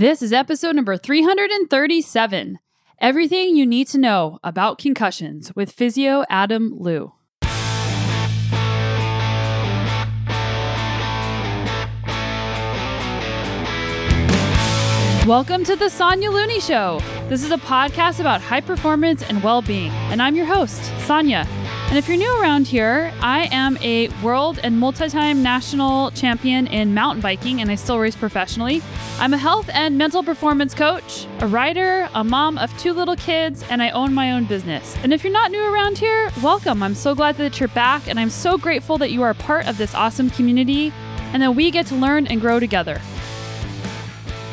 This is episode number 337 Everything You Need to Know About Concussions with Physio Adam Luu. Welcome to the Sonya Looney Show. This is a podcast about high performance and well being, and I'm your host, Sonya. And if you're new around here, I am a world and multi time national champion in mountain biking, and I still race professionally. I'm a health and mental performance coach, a writer, a mom of two little kids, and I own my own business. And if you're not new around here, welcome. I'm so glad that you're back, and I'm so grateful that you are part of this awesome community and that we get to learn and grow together.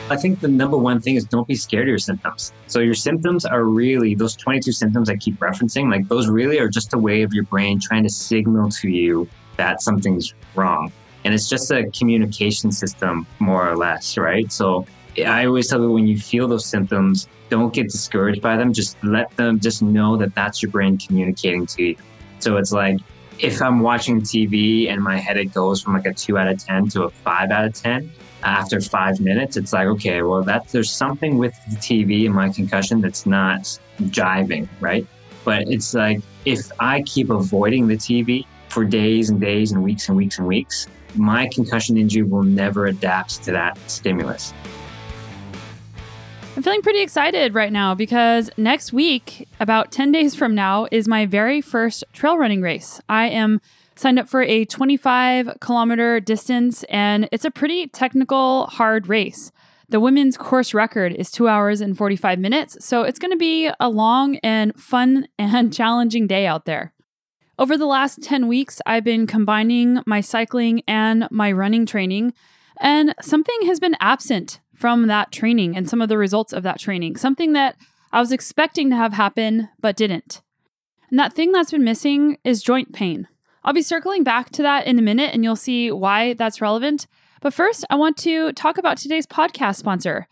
I think the number one thing is don't be scared of your symptoms. So your symptoms are really those 22 symptoms I keep referencing, like those really are just a way of your brain trying to signal to you that something's wrong. And it's just a communication system, more or less, right? So I always tell you when you feel those symptoms, don't get discouraged by them. Just let them just know that that's your brain communicating to you. So it's like if I'm watching TV and my headache goes from like a two out of 10 to a five out of 10, after five minutes, it's like, okay, well, that there's something with the TV and my concussion that's not jiving, right? But it's like if I keep avoiding the TV for days and days and weeks and weeks and weeks, my concussion injury will never adapt to that stimulus. I'm feeling pretty excited right now because next week, about 10 days from now, is my very first trail running race. I am signed up for a 25 kilometer distance, and it's a pretty technical, hard race. The women's course record is two hours and 45 minutes, so it's going to be a long and fun and challenging day out there. Over the last 10 weeks, I've been combining my cycling and my running training, and something has been absent from that training and some of the results of that training, something that I was expecting to have happen but didn't. And that thing that's been missing is joint pain. I'll be circling back to that in a minute and you'll see why that's relevant. But first, I want to talk about today's podcast sponsor.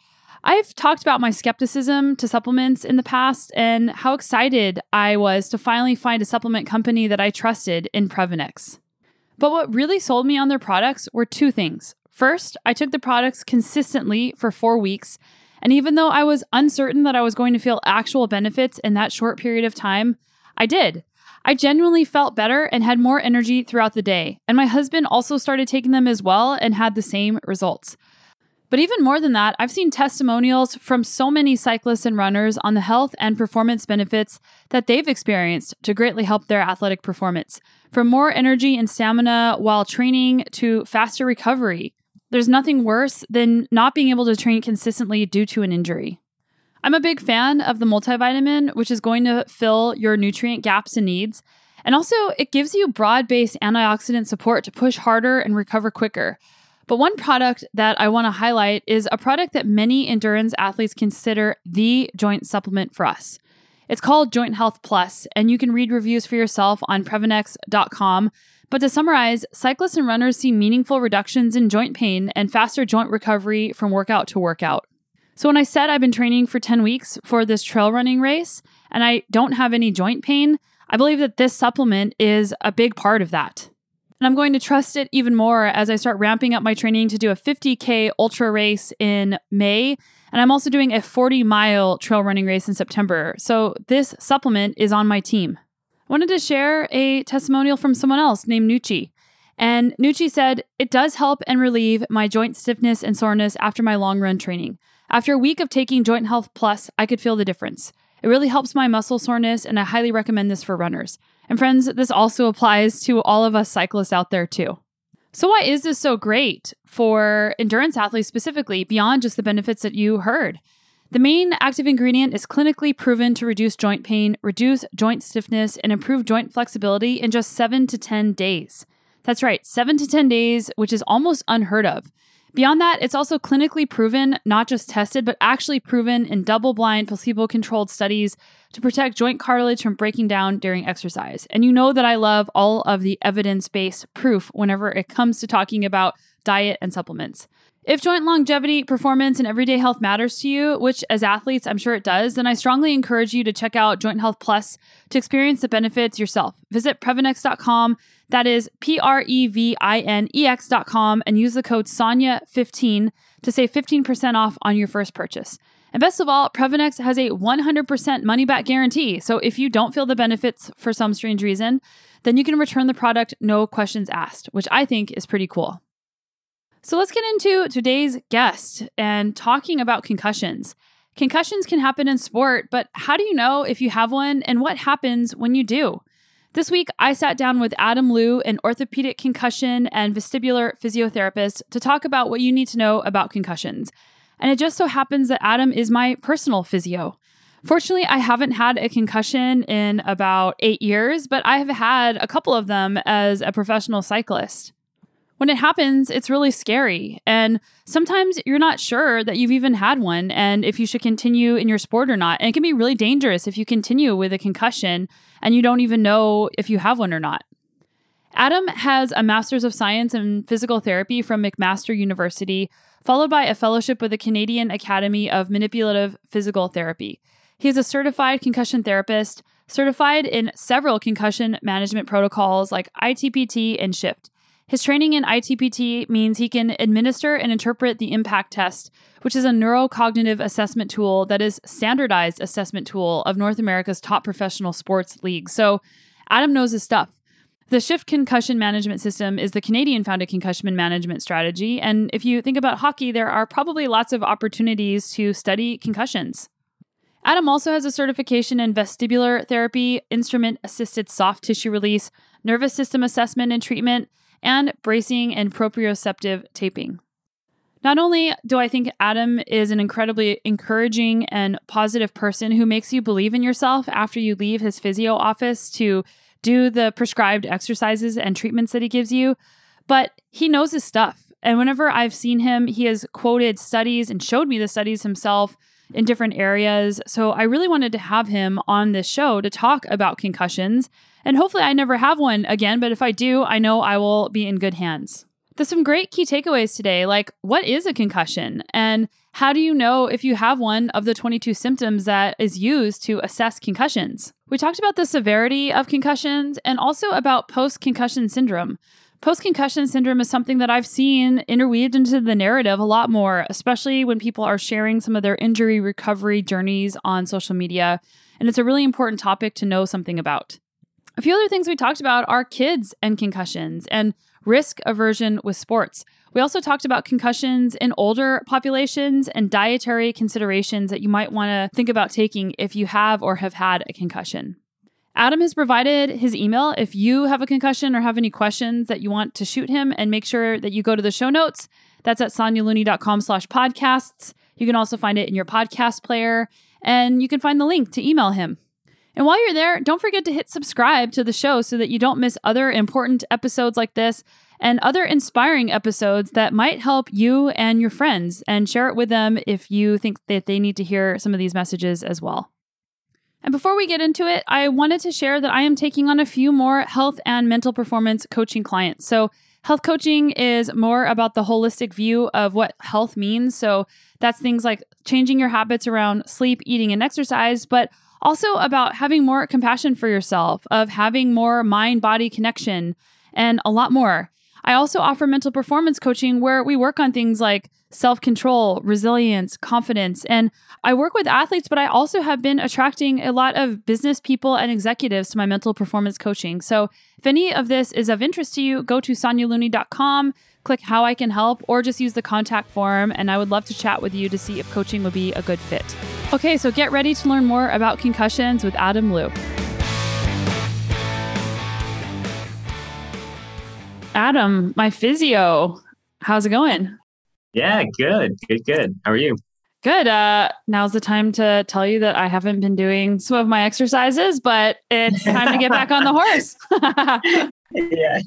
I've talked about my skepticism to supplements in the past and how excited I was to finally find a supplement company that I trusted in Previnex. But what really sold me on their products were two things. First, I took the products consistently for four weeks, and even though I was uncertain that I was going to feel actual benefits in that short period of time, I did. I genuinely felt better and had more energy throughout the day. And my husband also started taking them as well and had the same results. But even more than that, I've seen testimonials from so many cyclists and runners on the health and performance benefits that they've experienced to greatly help their athletic performance. From more energy and stamina while training to faster recovery. There's nothing worse than not being able to train consistently due to an injury. I'm a big fan of the multivitamin, which is going to fill your nutrient gaps and needs. And also, it gives you broad based antioxidant support to push harder and recover quicker. But one product that I want to highlight is a product that many endurance athletes consider the joint supplement for us. It's called Joint Health Plus, and you can read reviews for yourself on Previnex.com. But to summarize, cyclists and runners see meaningful reductions in joint pain and faster joint recovery from workout to workout. So when I said I've been training for 10 weeks for this trail running race and I don't have any joint pain, I believe that this supplement is a big part of that. And I'm going to trust it even more as I start ramping up my training to do a 50K ultra race in May. And I'm also doing a 40 mile trail running race in September. So this supplement is on my team. I wanted to share a testimonial from someone else named Nucci. And Nucci said, It does help and relieve my joint stiffness and soreness after my long run training. After a week of taking Joint Health Plus, I could feel the difference. It really helps my muscle soreness, and I highly recommend this for runners. And friends, this also applies to all of us cyclists out there too. So, why is this so great for endurance athletes specifically, beyond just the benefits that you heard? The main active ingredient is clinically proven to reduce joint pain, reduce joint stiffness, and improve joint flexibility in just 7 to 10 days. That's right, 7 to 10 days, which is almost unheard of. Beyond that, it's also clinically proven, not just tested, but actually proven in double blind, placebo controlled studies to protect joint cartilage from breaking down during exercise. And you know that I love all of the evidence based proof whenever it comes to talking about diet and supplements. If joint longevity, performance, and everyday health matters to you, which as athletes I'm sure it does, then I strongly encourage you to check out Joint Health Plus to experience the benefits yourself. Visit Previnex.com, that is P R E V I N E X.com, and use the code SONYA15 to save 15% off on your first purchase. And best of all, Previnex has a 100% money back guarantee. So if you don't feel the benefits for some strange reason, then you can return the product no questions asked, which I think is pretty cool. So let's get into today's guest and talking about concussions. Concussions can happen in sport, but how do you know if you have one and what happens when you do? This week, I sat down with Adam Luu, an orthopedic concussion and vestibular physiotherapist, to talk about what you need to know about concussions. And it just so happens that Adam is my personal physio. Fortunately, I haven't had a concussion in about eight years, but I have had a couple of them as a professional cyclist when it happens, it's really scary. And sometimes you're not sure that you've even had one and if you should continue in your sport or not. And it can be really dangerous if you continue with a concussion and you don't even know if you have one or not. Adam has a Master's of Science in Physical Therapy from McMaster University, followed by a fellowship with the Canadian Academy of Manipulative Physical Therapy. He is a certified concussion therapist, certified in several concussion management protocols like ITPT and SHIFT. His training in ITPT means he can administer and interpret the ImPACT test, which is a neurocognitive assessment tool that is standardized assessment tool of North America's top professional sports leagues. So Adam knows his stuff. The Shift Concussion Management System is the Canadian founded concussion management strategy. And if you think about hockey, there are probably lots of opportunities to study concussions. Adam also has a certification in vestibular therapy, instrument assisted soft tissue release, nervous system assessment and treatment, and bracing and proprioceptive taping. Not only do I think Adam is an incredibly encouraging and positive person who makes you believe in yourself after you leave his physio office to do the prescribed exercises and treatments that he gives you, but he knows his stuff. And whenever I've seen him, he has quoted studies and showed me the studies himself in different areas. So I really wanted to have him on this show to talk about concussions and hopefully, I never have one again, but if I do, I know I will be in good hands. There's some great key takeaways today, like what is a concussion? And how do you know if you have one of the 22 symptoms that is used to assess concussions? We talked about the severity of concussions and also about post concussion syndrome. Post concussion syndrome is something that I've seen interweaved into the narrative a lot more, especially when people are sharing some of their injury recovery journeys on social media. And it's a really important topic to know something about. A few other things we talked about are kids and concussions and risk aversion with sports. We also talked about concussions in older populations and dietary considerations that you might want to think about taking if you have or have had a concussion. Adam has provided his email if you have a concussion or have any questions that you want to shoot him and make sure that you go to the show notes. That's at sonyalooney.com slash podcasts. You can also find it in your podcast player and you can find the link to email him. And while you're there, don't forget to hit subscribe to the show so that you don't miss other important episodes like this and other inspiring episodes that might help you and your friends and share it with them if you think that they need to hear some of these messages as well. And before we get into it, I wanted to share that I am taking on a few more health and mental performance coaching clients. So, health coaching is more about the holistic view of what health means. So, that's things like changing your habits around sleep, eating, and exercise, but also about having more compassion for yourself, of having more mind body connection, and a lot more. I also offer mental performance coaching where we work on things like self control, resilience, confidence. And I work with athletes, but I also have been attracting a lot of business people and executives to my mental performance coaching. So if any of this is of interest to you, go to sonyalooney.com, click how I can help, or just use the contact form. And I would love to chat with you to see if coaching would be a good fit. Okay, so get ready to learn more about concussions with Adam Luu. Adam, my physio, how's it going? Yeah, good, good, good. How are you? Good. Uh, now's the time to tell you that I haven't been doing some of my exercises, but it's time to get back on the horse. yeah,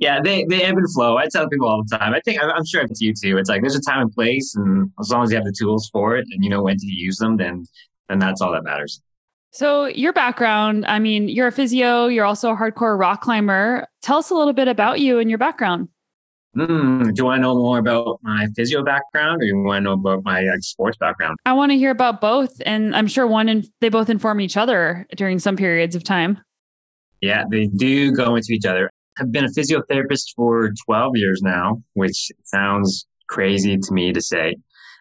yeah. They they ebb and flow. I tell people all the time. I think I'm sure it's you too. It's like there's a time and place, and as long as you have the tools for it and you know when to use them, then then that's all that matters. So your background, I mean, you're a physio. You're also a hardcore rock climber. Tell us a little bit about you and your background. Mm, do I know more about my physio background or you want to know about my like, sports background? I want to hear about both. And I'm sure one and they both inform each other during some periods of time. Yeah, they do go into each other. I've been a physiotherapist for 12 years now, which sounds crazy to me to say.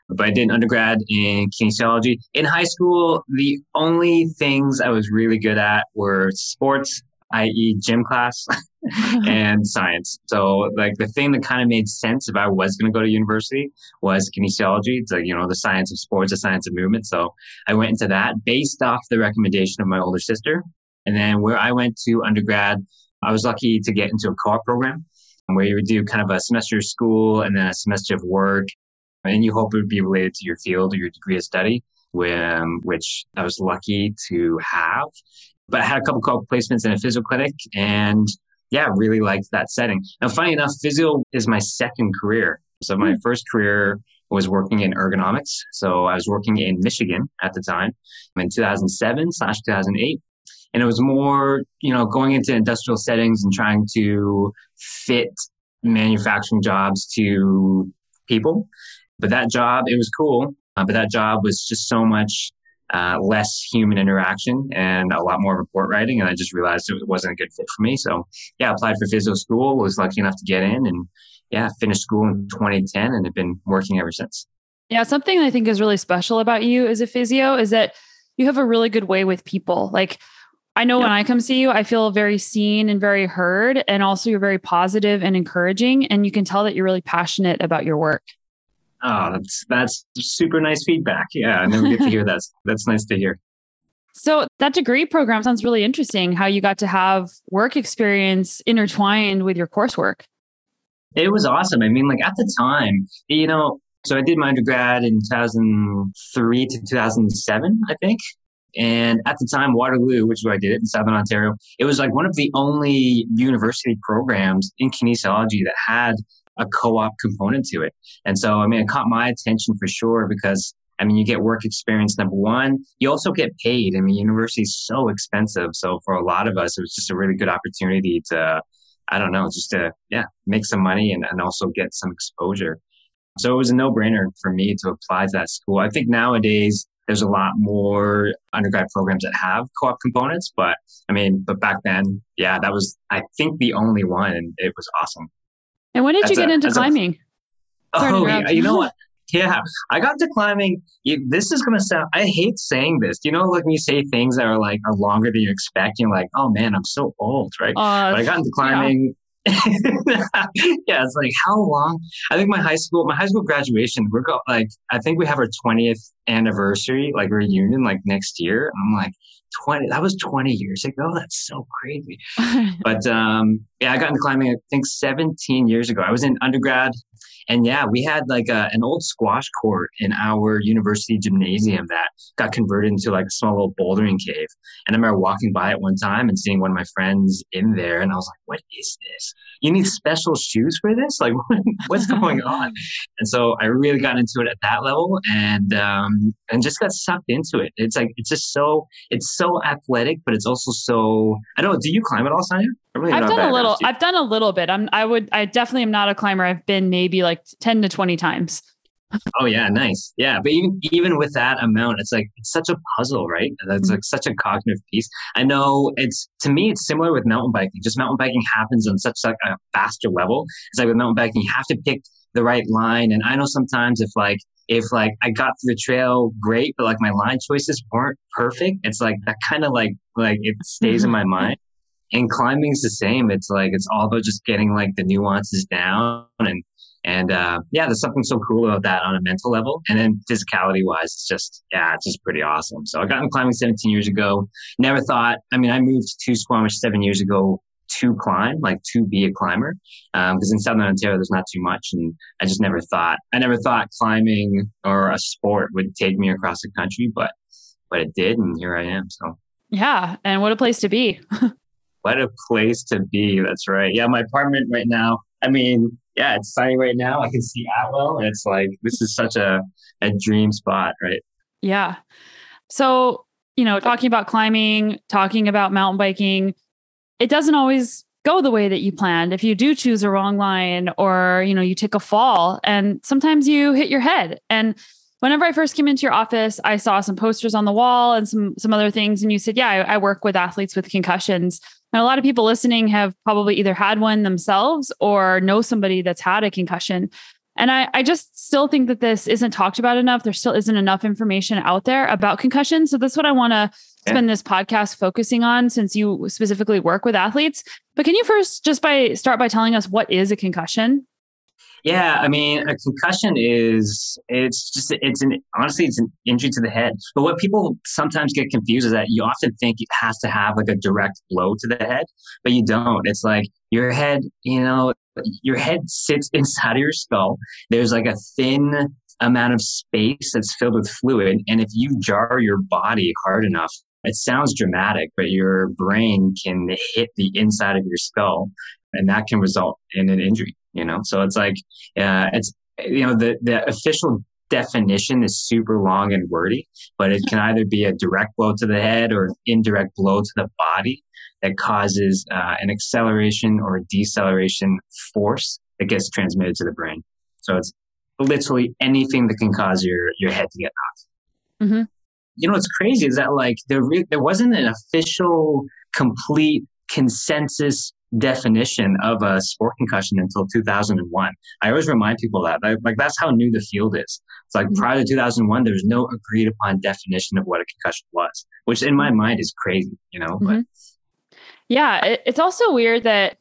But I did an undergrad in kinesiology. In high school, the only things I was really good at were sports, i.e., gym class, and science. So, like, the thing that kind of made sense if I was going to go to university was kinesiology. It's like, you know, the science of sports, the science of movement. So, I went into that based off the recommendation of my older sister. And then where I went to undergrad, I was lucky to get into a co op program where you would do kind of a semester of school and then a semester of work. And you hope it would be related to your field or your degree of study, which I was lucky to have. But I had a couple co placements in a physio clinic and yeah, really liked that setting. Now, funny enough, physio is my second career. So my mm. first career was working in ergonomics. So I was working in Michigan at the time in 2007 slash 2008 and it was more you know going into industrial settings and trying to fit manufacturing jobs to people. But that job it was cool uh, but that job was just so much uh, less human interaction and a lot more report writing and i just realized it wasn't a good fit for me. So yeah applied for physio school was lucky enough to get in and yeah finished school in 2010 and have been working ever since. Yeah something i think is really special about you as a physio is that you have a really good way with people. Like I know when I come see you, I feel very seen and very heard. And also, you're very positive and encouraging. And you can tell that you're really passionate about your work. Oh, that's that's super nice feedback. Yeah, I never get to hear that. That's nice to hear. So that degree program sounds really interesting. How you got to have work experience intertwined with your coursework. It was awesome. I mean, like at the time, you know, so I did my undergrad in 2003 to 2007, I think. And at the time, Waterloo, which is where I did it in Southern Ontario, it was like one of the only university programs in kinesiology that had a co-op component to it. And so, I mean, it caught my attention for sure because I mean, you get work experience, number one. You also get paid. I mean, university is so expensive. So for a lot of us, it was just a really good opportunity to, I don't know, just to, yeah, make some money and, and also get some exposure. So it was a no brainer for me to apply to that school. I think nowadays there's a lot more undergrad programs that have co-op components, but I mean, but back then, yeah, that was I think the only one, and it was awesome. And when did as you get a, into climbing? A, oh, yeah, you know what? Yeah, I got to climbing. This is gonna sound. I hate saying this. You know, like when you say things that are like are longer than you expect, you're like, oh man, I'm so old, right? Uh, but I got into climbing yeah, it's like how long? I think my high school, my high school graduation, we're go like I think we have our twentieth anniversary, like reunion, like next year. I'm like twenty. That was twenty years ago. That's so crazy. but um, yeah, I got into climbing. I think seventeen years ago. I was in undergrad and yeah, we had like a, an old squash court in our university gymnasium that got converted into like a small little bouldering cave. And I remember walking by it one time and seeing one of my friends in there, and I was like, "What is this? You need special shoes for this? Like, what's going on?" And so I really got into it at that level, and um, and just got sucked into it. It's like it's just so it's so athletic, but it's also so. I don't. know. Do you climb at all, Sonya? Really I've done a little. I've done a little bit. I'm. I would. I definitely am not a climber. I've been maybe like ten to twenty times. oh yeah, nice. Yeah, but even even with that amount, it's like it's such a puzzle, right? That's mm-hmm. like such a cognitive piece. I know it's to me, it's similar with mountain biking. Just mountain biking happens on such like a faster level. It's like with mountain biking, you have to pick the right line. And I know sometimes if like if like I got through the trail great, but like my line choices weren't perfect, it's like that kind of like like it stays in my mind and climbing's the same. It's like it's all about just getting like the nuances down and and uh, yeah, there's something so cool about that on a mental level. And then physicality wise, it's just yeah, it's just pretty awesome. So I got into climbing 17 years ago. Never thought. I mean, I moved to Squamish seven years ago to climb, like to be a climber, because um, in Southern Ontario there's not too much, and I just never thought. I never thought climbing or a sport would take me across the country, but but it did, and here I am. So yeah, and what a place to be. what a place to be. That's right. Yeah, my apartment right now. I mean, yeah, it's sunny right now. I can see Atwell, and it's like this is such a a dream spot, right? Yeah. So you know, talking about climbing, talking about mountain biking, it doesn't always go the way that you planned if you do choose a wrong line or you know you take a fall and sometimes you hit your head and whenever i first came into your office i saw some posters on the wall and some some other things and you said yeah i, I work with athletes with concussions and a lot of people listening have probably either had one themselves or know somebody that's had a concussion and I, I just still think that this isn't talked about enough. There still isn't enough information out there about concussions. So that's what I want to spend this podcast focusing on since you specifically work with athletes. But can you first just by start by telling us what is a concussion? Yeah, I mean, a concussion is it's just it's an honestly it's an injury to the head. But what people sometimes get confused is that you often think it has to have like a direct blow to the head, but you don't. It's like your head, you know, your head sits inside of your skull. There's like a thin amount of space that's filled with fluid. And if you jar your body hard enough, it sounds dramatic, but your brain can hit the inside of your skull and that can result in an injury, you know? So it's like, uh, it's, you know, the, the official definition is super long and wordy, but it can either be a direct blow to the head or an indirect blow to the body that causes uh, an acceleration or a deceleration force that gets transmitted to the brain. So it's literally anything that can cause your, your head to get knocked. Mm-hmm. You know what's crazy is that like there re- there wasn't an official complete consensus definition of a sport concussion until 2001. I always remind people that like that's how new the field is. It's like mm-hmm. prior to 2001, there was no agreed upon definition of what a concussion was, which in my mind is crazy, you know. Mm-hmm. But yeah, it, it's also weird that,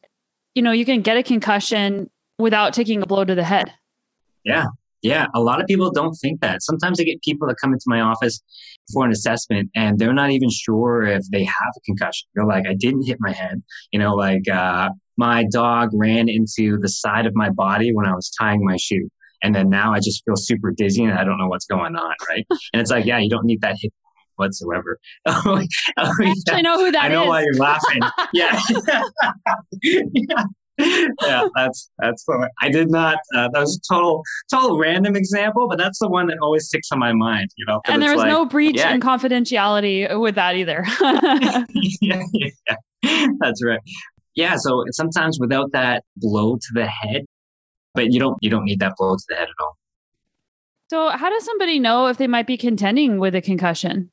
you know, you can get a concussion without taking a blow to the head. Yeah. Yeah. A lot of people don't think that. Sometimes I get people that come into my office for an assessment and they're not even sure if they have a concussion. They're like, I didn't hit my head. You know, like, uh, my dog ran into the side of my body when I was tying my shoe. And then now I just feel super dizzy and I don't know what's going on. Right. and it's like, yeah, you don't need that hit whatsoever. oh, I actually yeah. know who that I know is. why you're laughing. yeah. yeah. Yeah, that's that's. I did not. Uh, that was a total total random example, but that's the one that always sticks on my mind. You know, and there was like, no breach yeah. in confidentiality with that either. yeah, yeah, that's right. Yeah, so sometimes without that blow to the head, but you don't you don't need that blow to the head at all. So, how does somebody know if they might be contending with a concussion?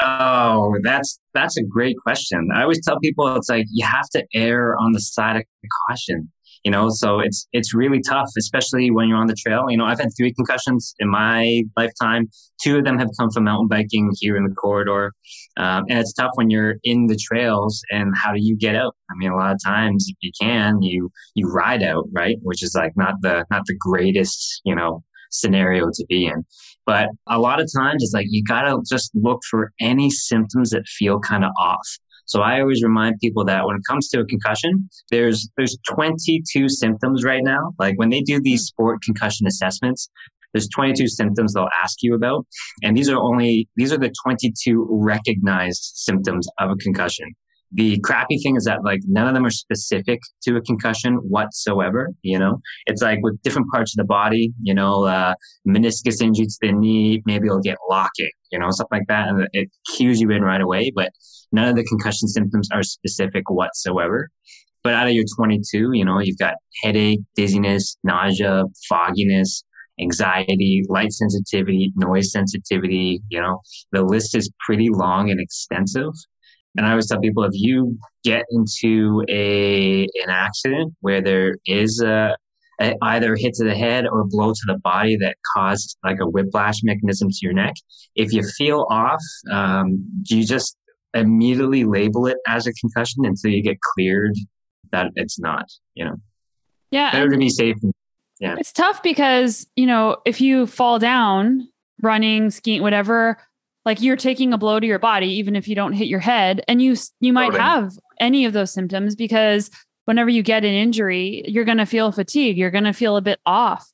Oh, that's that's a great question. I always tell people it's like you have to err on the side of caution. You know, so it's it's really tough, especially when you're on the trail. You know, I've had three concussions in my lifetime. Two of them have come from mountain biking here in the corridor, um, and it's tough when you're in the trails. And how do you get out? I mean, a lot of times if you can, you you ride out, right? Which is like not the not the greatest, you know, scenario to be in. But a lot of times it's like you gotta just look for any symptoms that feel kind of off. So I always remind people that when it comes to a concussion, there's there's 22 symptoms right now. Like when they do these hmm. sport concussion assessments, there's 22 symptoms they'll ask you about, and these are only these are the 22 recognized symptoms of a concussion. The crappy thing is that like none of them are specific to a concussion whatsoever. You know, it's like with different parts of the body, you know, uh, meniscus injury to the knee, maybe you'll get locking, you know, something like that. And it cues you in right away, but none of the concussion symptoms are specific whatsoever. But out of your 22, you know, you've got headache, dizziness, nausea, fogginess, anxiety, light sensitivity, noise sensitivity. You know, the list is pretty long and extensive. And I always tell people if you get into a an accident where there is a, a either hit to the head or blow to the body that caused like a whiplash mechanism to your neck, if you feel off, um, do you just immediately label it as a concussion until you get cleared that it's not. You know, yeah, better to be safe. Yeah, it's tough because you know if you fall down running, skiing, whatever like you're taking a blow to your body even if you don't hit your head and you you might have any of those symptoms because whenever you get an injury you're going to feel fatigue you're going to feel a bit off.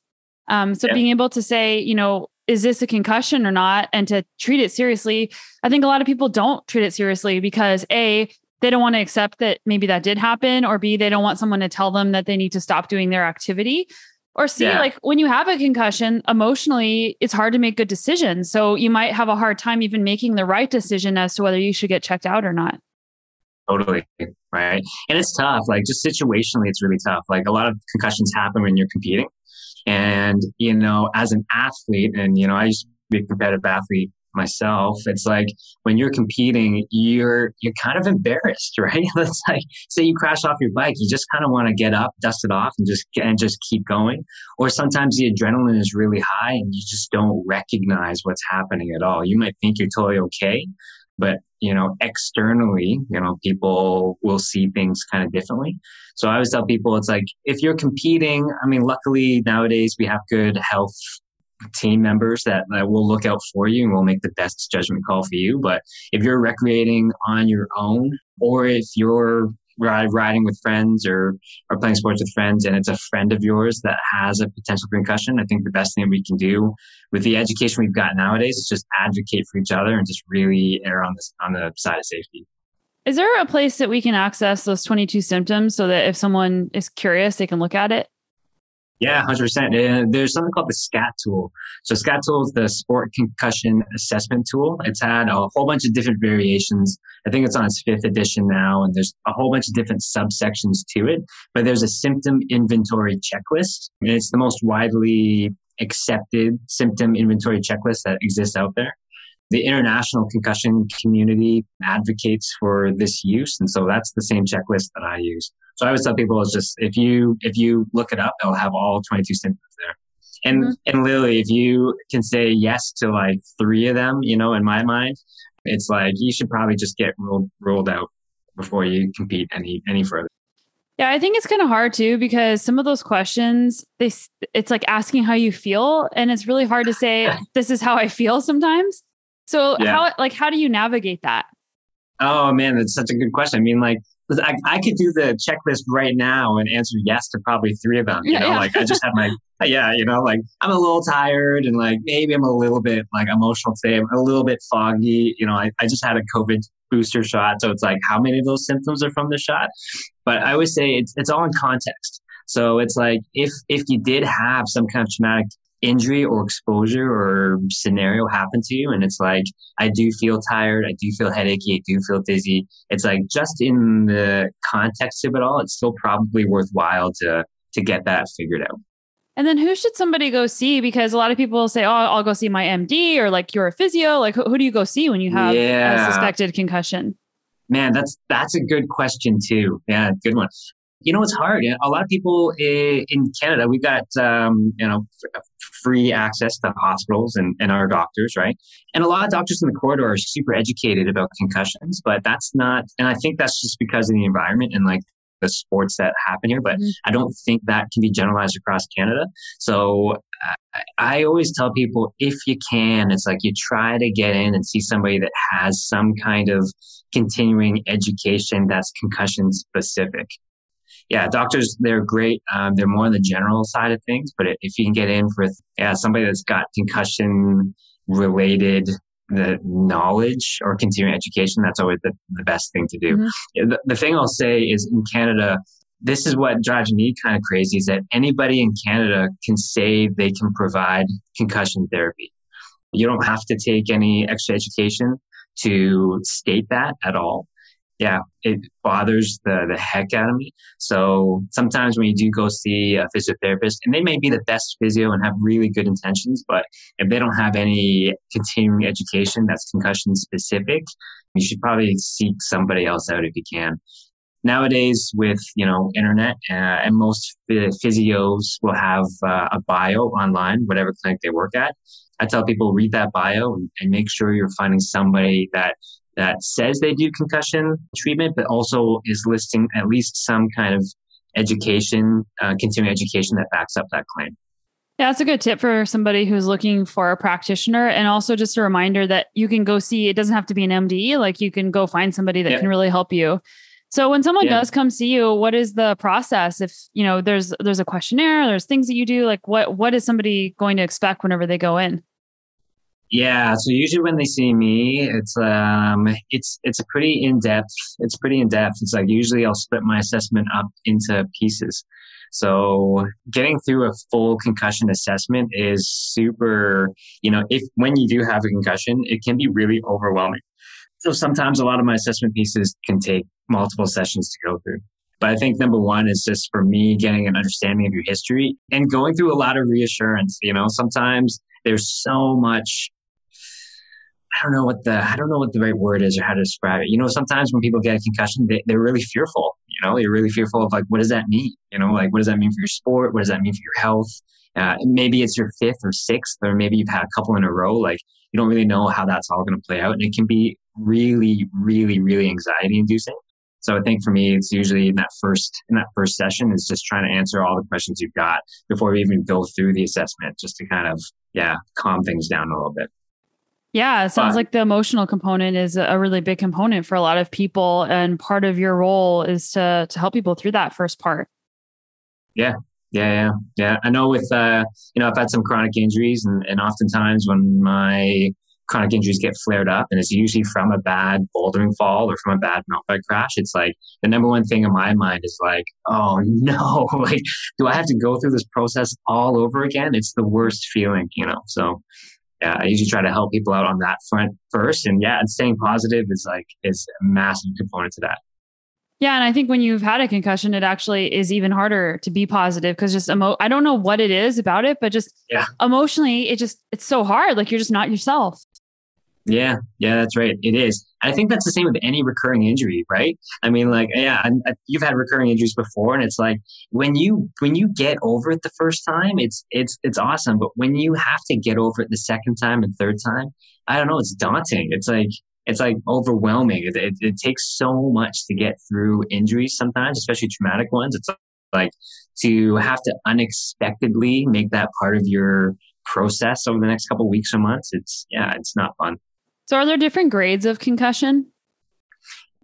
Um, so yeah. being able to say you know is this a concussion or not and to treat it seriously i think a lot of people don't treat it seriously because a they don't want to accept that maybe that did happen or b they don't want someone to tell them that they need to stop doing their activity or see, yeah. like when you have a concussion, emotionally, it's hard to make good decisions. So you might have a hard time even making the right decision as to whether you should get checked out or not. Totally. Right. And it's tough. Like just situationally, it's really tough. Like a lot of concussions happen when you're competing. And, you know, as an athlete, and, you know, I used to be a competitive athlete myself it's like when you're competing you're you're kind of embarrassed right? It's like say you crash off your bike you just kind of want to get up dust it off and just and just keep going. Or sometimes the adrenaline is really high and you just don't recognize what's happening at all. You might think you're totally okay but you know externally you know people will see things kind of differently. So i always tell people it's like if you're competing i mean luckily nowadays we have good health team members that, that will look out for you and will make the best judgment call for you but if you're recreating on your own or if you're riding with friends or, or playing sports with friends and it's a friend of yours that has a potential concussion, I think the best thing we can do with the education we've got nowadays is just advocate for each other and just really err on this on the side of safety. Is there a place that we can access those 22 symptoms so that if someone is curious, they can look at it? Yeah, 100%. Uh, there's something called the SCAT tool. So SCAT tool is the sport concussion assessment tool. It's had a whole bunch of different variations. I think it's on its fifth edition now, and there's a whole bunch of different subsections to it. But there's a symptom inventory checklist, and it's the most widely accepted symptom inventory checklist that exists out there the international concussion community advocates for this use. And so that's the same checklist that I use. So I always tell people it's just, if you, if you look it up, it'll have all 22 symptoms there. And, mm-hmm. and Lily, if you can say yes to like three of them, you know, in my mind, it's like you should probably just get ruled, ruled out before you compete any, any further. Yeah, I think it's kind of hard too because some of those questions, they it's like asking how you feel, and it's really hard to say this is how I feel sometimes. So yeah. how like how do you navigate that? Oh man, that's such a good question. I mean, like I, I could do the checklist right now and answer yes to probably three of them. You yeah, know, yeah. like I just have my yeah, you know, like I'm a little tired and like maybe I'm a little bit like emotional today. I'm a little bit foggy. You know, I, I just had a COVID booster shot, so it's like how many of those symptoms are from the shot? But I always say it's it's all in context. So it's like if if you did have some kind of traumatic injury or exposure or scenario happen to you and it's like i do feel tired i do feel headachy i do feel dizzy. It's like just in the context of it all it's still probably worthwhile to to get that figured out. And then who should somebody go see? Because a lot of people say oh i'll go see my md or like you're a physio. Like who, who do you go see when you have yeah. a suspected concussion? Man that's that's a good question too. Yeah good one. You know, it's hard. A lot of people in Canada, we've got, um, you know, free access to hospitals and, and our doctors, right? And a lot of doctors in the corridor are super educated about concussions, but that's not, and I think that's just because of the environment and like the sports that happen here, but mm-hmm. I don't think that can be generalized across Canada. So I, I always tell people if you can, it's like you try to get in and see somebody that has some kind of continuing education that's concussion specific yeah, doctors, they're great. Um, they're more on the general side of things, but if you can get in for yeah, somebody that's got concussion related the knowledge or continuing education, that's always the, the best thing to do. Mm-hmm. The, the thing I'll say is in Canada, this is what drives me kind of crazy is that anybody in Canada can say they can provide concussion therapy. You don't have to take any extra education to state that at all yeah, it bothers the, the heck out of me. So sometimes when you do go see a physiotherapist, and they may be the best physio and have really good intentions, but if they don't have any continuing education that's concussion specific, you should probably seek somebody else out if you can. Nowadays, with you know internet, uh, and most physios will have uh, a bio online, whatever clinic they work at. I tell people read that bio and, and make sure you're finding somebody that that says they do concussion treatment, but also is listing at least some kind of education, uh, continuing education that backs up that claim. Yeah, that's a good tip for somebody who's looking for a practitioner. And also just a reminder that you can go see, it doesn't have to be an MD, like you can go find somebody that yeah. can really help you. So when someone yeah. does come see you, what is the process? If you know there's there's a questionnaire, there's things that you do, like what what is somebody going to expect whenever they go in? Yeah, so usually when they see me, it's um, it's it's a pretty in depth. It's pretty in depth. It's like usually I'll split my assessment up into pieces. So getting through a full concussion assessment is super. You know, if when you do have a concussion, it can be really overwhelming. So sometimes a lot of my assessment pieces can take multiple sessions to go through. But I think number one is just for me getting an understanding of your history and going through a lot of reassurance. You know, sometimes there's so much I don't know what the I don't know what the right word is or how to describe it. You know, sometimes when people get a concussion, they, they're really fearful. You know, you're really fearful of like, what does that mean? You know, like what does that mean for your sport? What does that mean for your health? Uh, maybe it's your fifth or sixth, or maybe you've had a couple in a row. Like you don't really know how that's all going to play out, and it can be really, really, really anxiety inducing. So I think for me, it's usually in that first in that first session is just trying to answer all the questions you've got before we even go through the assessment, just to kind of yeah calm things down a little bit. Yeah, it sounds like the emotional component is a really big component for a lot of people, and part of your role is to to help people through that first part. Yeah, yeah, yeah, yeah. I know with uh, you know I've had some chronic injuries, and, and oftentimes when my chronic injuries get flared up, and it's usually from a bad bouldering fall or from a bad mountain bike crash. It's like the number one thing in my mind is like, oh no, like do I have to go through this process all over again? It's the worst feeling, you know. So yeah, I usually try to help people out on that front first. And yeah, and staying positive is like is a massive component to that. Yeah, and I think when you've had a concussion, it actually is even harder to be positive because just emo- I don't know what it is about it, but just yeah. emotionally, it just it's so hard. Like you're just not yourself. Yeah, yeah, that's right. It is. I think that's the same with any recurring injury, right? I mean, like, yeah, I, uh, you've had recurring injuries before, and it's like when you when you get over it the first time, it's it's it's awesome. But when you have to get over it the second time and third time, I don't know, it's daunting. It's like it's like overwhelming. It, it, it takes so much to get through injuries sometimes, especially traumatic ones. It's like to have to unexpectedly make that part of your process over the next couple weeks or months. It's yeah, it's not fun. So, are there different grades of concussion?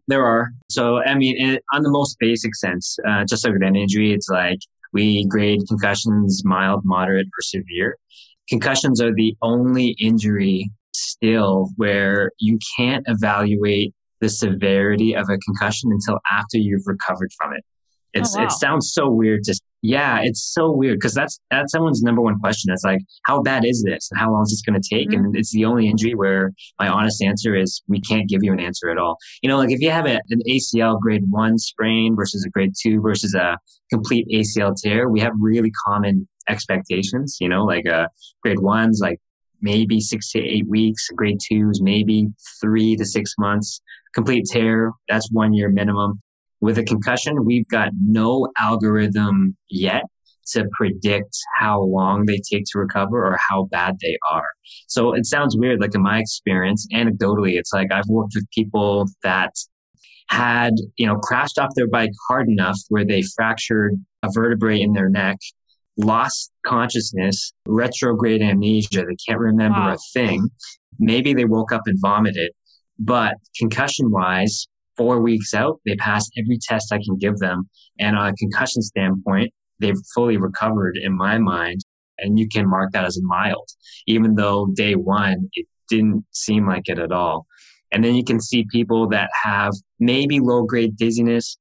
There are. So, I mean, in, on the most basic sense, uh, just like with an injury, it's like we grade concussions mild, moderate, or severe. Concussions are the only injury still where you can't evaluate the severity of a concussion until after you've recovered from it. It's, oh, wow. It sounds so weird to yeah, it's so weird because that's that's someone's number one question. It's like, how bad is this, and how long is this going to take? Mm-hmm. And it's the only injury where my honest answer is we can't give you an answer at all. You know, like if you have a, an ACL grade one sprain versus a grade two versus a complete ACL tear, we have really common expectations. You know, like a uh, grade ones like maybe six to eight weeks. Grade twos maybe three to six months. Complete tear that's one year minimum. With a concussion, we've got no algorithm yet to predict how long they take to recover or how bad they are. So it sounds weird. Like in my experience, anecdotally, it's like I've worked with people that had, you know, crashed off their bike hard enough where they fractured a vertebrae in their neck, lost consciousness, retrograde amnesia. They can't remember wow. a thing. Maybe they woke up and vomited, but concussion wise, four weeks out, they passed every test I can give them. And on a concussion standpoint, they've fully recovered in my mind. And you can mark that as mild, even though day one, it didn't seem like it at all. And then you can see people that have maybe low grade dizziness,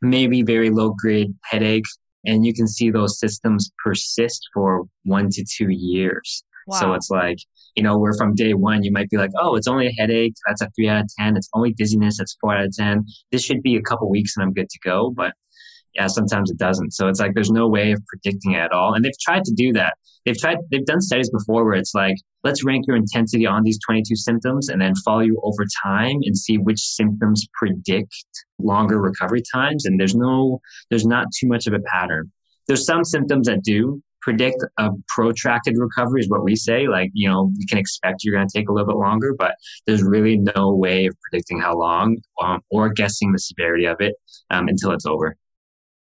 maybe very low grade headache, and you can see those systems persist for one to two years. Wow. So it's like, you know, where from day one, you might be like, oh, it's only a headache. That's a three out of 10. It's only dizziness. That's four out of 10. This should be a couple weeks and I'm good to go. But yeah, sometimes it doesn't. So it's like there's no way of predicting it at all. And they've tried to do that. They've tried, they've done studies before where it's like, let's rank your intensity on these 22 symptoms and then follow you over time and see which symptoms predict longer recovery times. And there's no, there's not too much of a pattern. There's some symptoms that do predict a protracted recovery is what we say. Like, you know, you can expect you're going to take a little bit longer, but there's really no way of predicting how long um, or guessing the severity of it um, until it's over.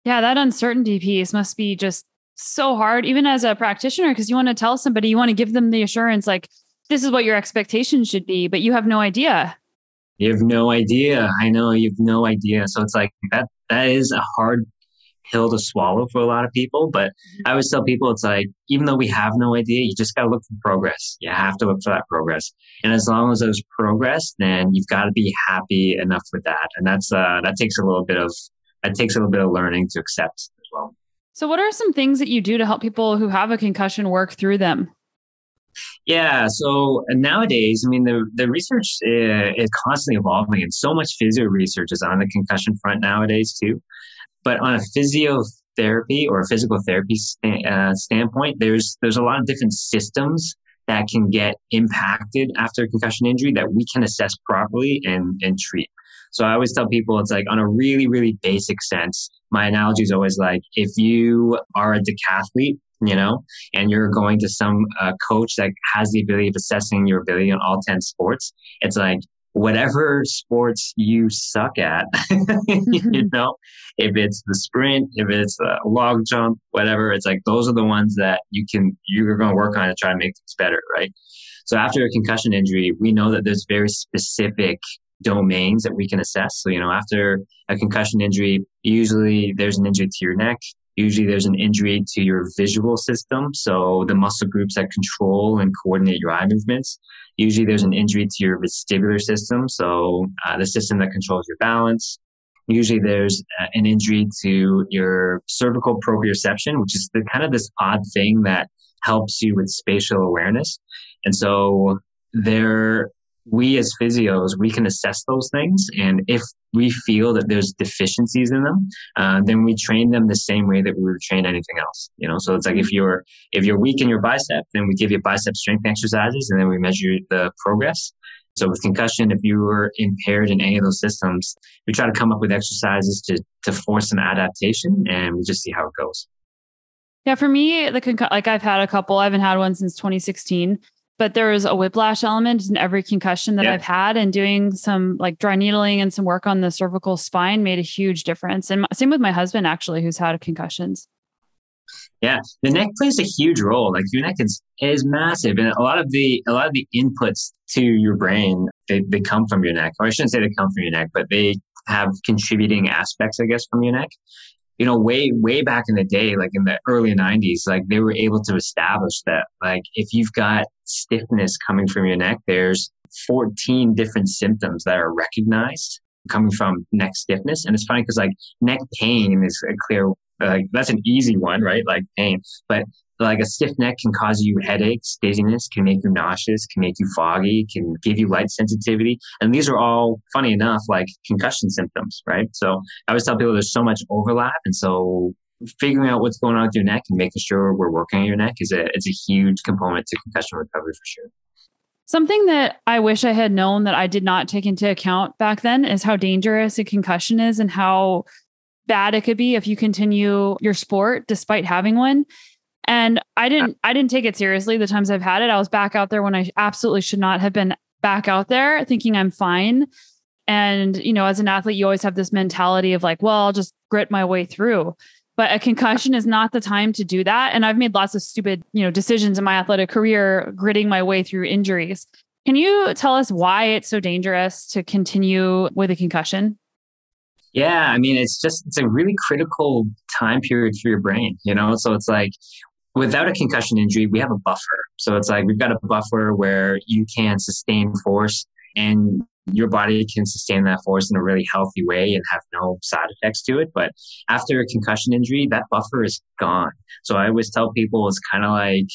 Yeah, that uncertainty piece must be just so hard, even as a practitioner, because you want to tell somebody, you want to give them the assurance, like, this is what your expectations should be, but you have no idea. You have no idea. I know you have no idea. So it's like that, that is a hard pill to swallow for a lot of people. But mm-hmm. I always tell people it's like, even though we have no idea, you just got to look for progress. You have to look for that progress. And as long as there's progress, then you've got to be happy enough with that. And that's, uh, that takes a little bit of, that takes a little bit of learning to accept as well. So what are some things that you do to help people who have a concussion work through them? Yeah. So nowadays, I mean, the, the research uh, is constantly evolving, and so much physio research is on the concussion front nowadays, too. But on a physiotherapy or a physical therapy uh, standpoint, there's there's a lot of different systems that can get impacted after a concussion injury that we can assess properly and, and treat. So I always tell people it's like on a really, really basic sense. My analogy is always like if you are a decathlete you know, and you're going to some uh, coach that has the ability of assessing your ability on all 10 sports, it's like, whatever sports you suck at, mm-hmm. you know, if it's the sprint, if it's a log jump, whatever, it's like those are the ones that you can, you're going to work on to try to make things better, right? So after a concussion injury, we know that there's very specific domains that we can assess. So, you know, after a concussion injury, usually there's an injury to your neck, Usually there's an injury to your visual system, so the muscle groups that control and coordinate your eye movements. Usually there's an injury to your vestibular system, so uh, the system that controls your balance. Usually there's uh, an injury to your cervical proprioception, which is the kind of this odd thing that helps you with spatial awareness. And so there we as physios, we can assess those things. And if we feel that there's deficiencies in them, uh, then we train them the same way that we would train anything else. You know, so it's like if mm-hmm. you're, if you're weak in your bicep, then we give you bicep strength exercises and then we measure the progress. So with concussion, if you were impaired in any of those systems, we try to come up with exercises to, to force some adaptation and we just see how it goes. Yeah, for me, the concu- like I've had a couple. I haven't had one since 2016 but there was a whiplash element in every concussion that yeah. I've had, and doing some like dry needling and some work on the cervical spine made a huge difference. And same with my husband, actually, who's had concussions. Yeah, the neck plays a huge role. Like your neck is is massive, and a lot of the a lot of the inputs to your brain they, they come from your neck. Or I shouldn't say they come from your neck, but they have contributing aspects, I guess, from your neck you know, way, way back in the day, like in the early 90s, like they were able to establish that, like, if you've got stiffness coming from your neck, there's 14 different symptoms that are recognized coming from neck stiffness. And it's funny because, like, neck pain is a clear, like, that's an easy one, right? Like pain. But like a stiff neck can cause you headaches, dizziness, can make you nauseous, can make you foggy, can give you light sensitivity. And these are all, funny enough, like concussion symptoms, right? So I always tell people there's so much overlap. And so figuring out what's going on with your neck and making sure we're working on your neck is a, it's a huge component to concussion recovery for sure. Something that I wish I had known that I did not take into account back then is how dangerous a concussion is and how bad it could be if you continue your sport despite having one. And I uh, didn't I didn't take it seriously the times I've had it. I was back out there when I absolutely should not have been back out there thinking I'm fine. And, you know, as an athlete, you always have this mentality of like, well, I'll just grit my way through. But a concussion is not the time to do that. And I've made lots of stupid, you know, decisions in my athletic career, gritting my way through injuries. Can you tell us why it's so dangerous to continue with a concussion? Yeah, I mean, it's just it's a really critical time period for your brain, you know. So it's like without a concussion injury, we have a buffer. So it's like we've got a buffer where you can sustain force and your body can sustain that force in a really healthy way and have no side effects to it. But after a concussion injury, that buffer is gone. So I always tell people it's kind of like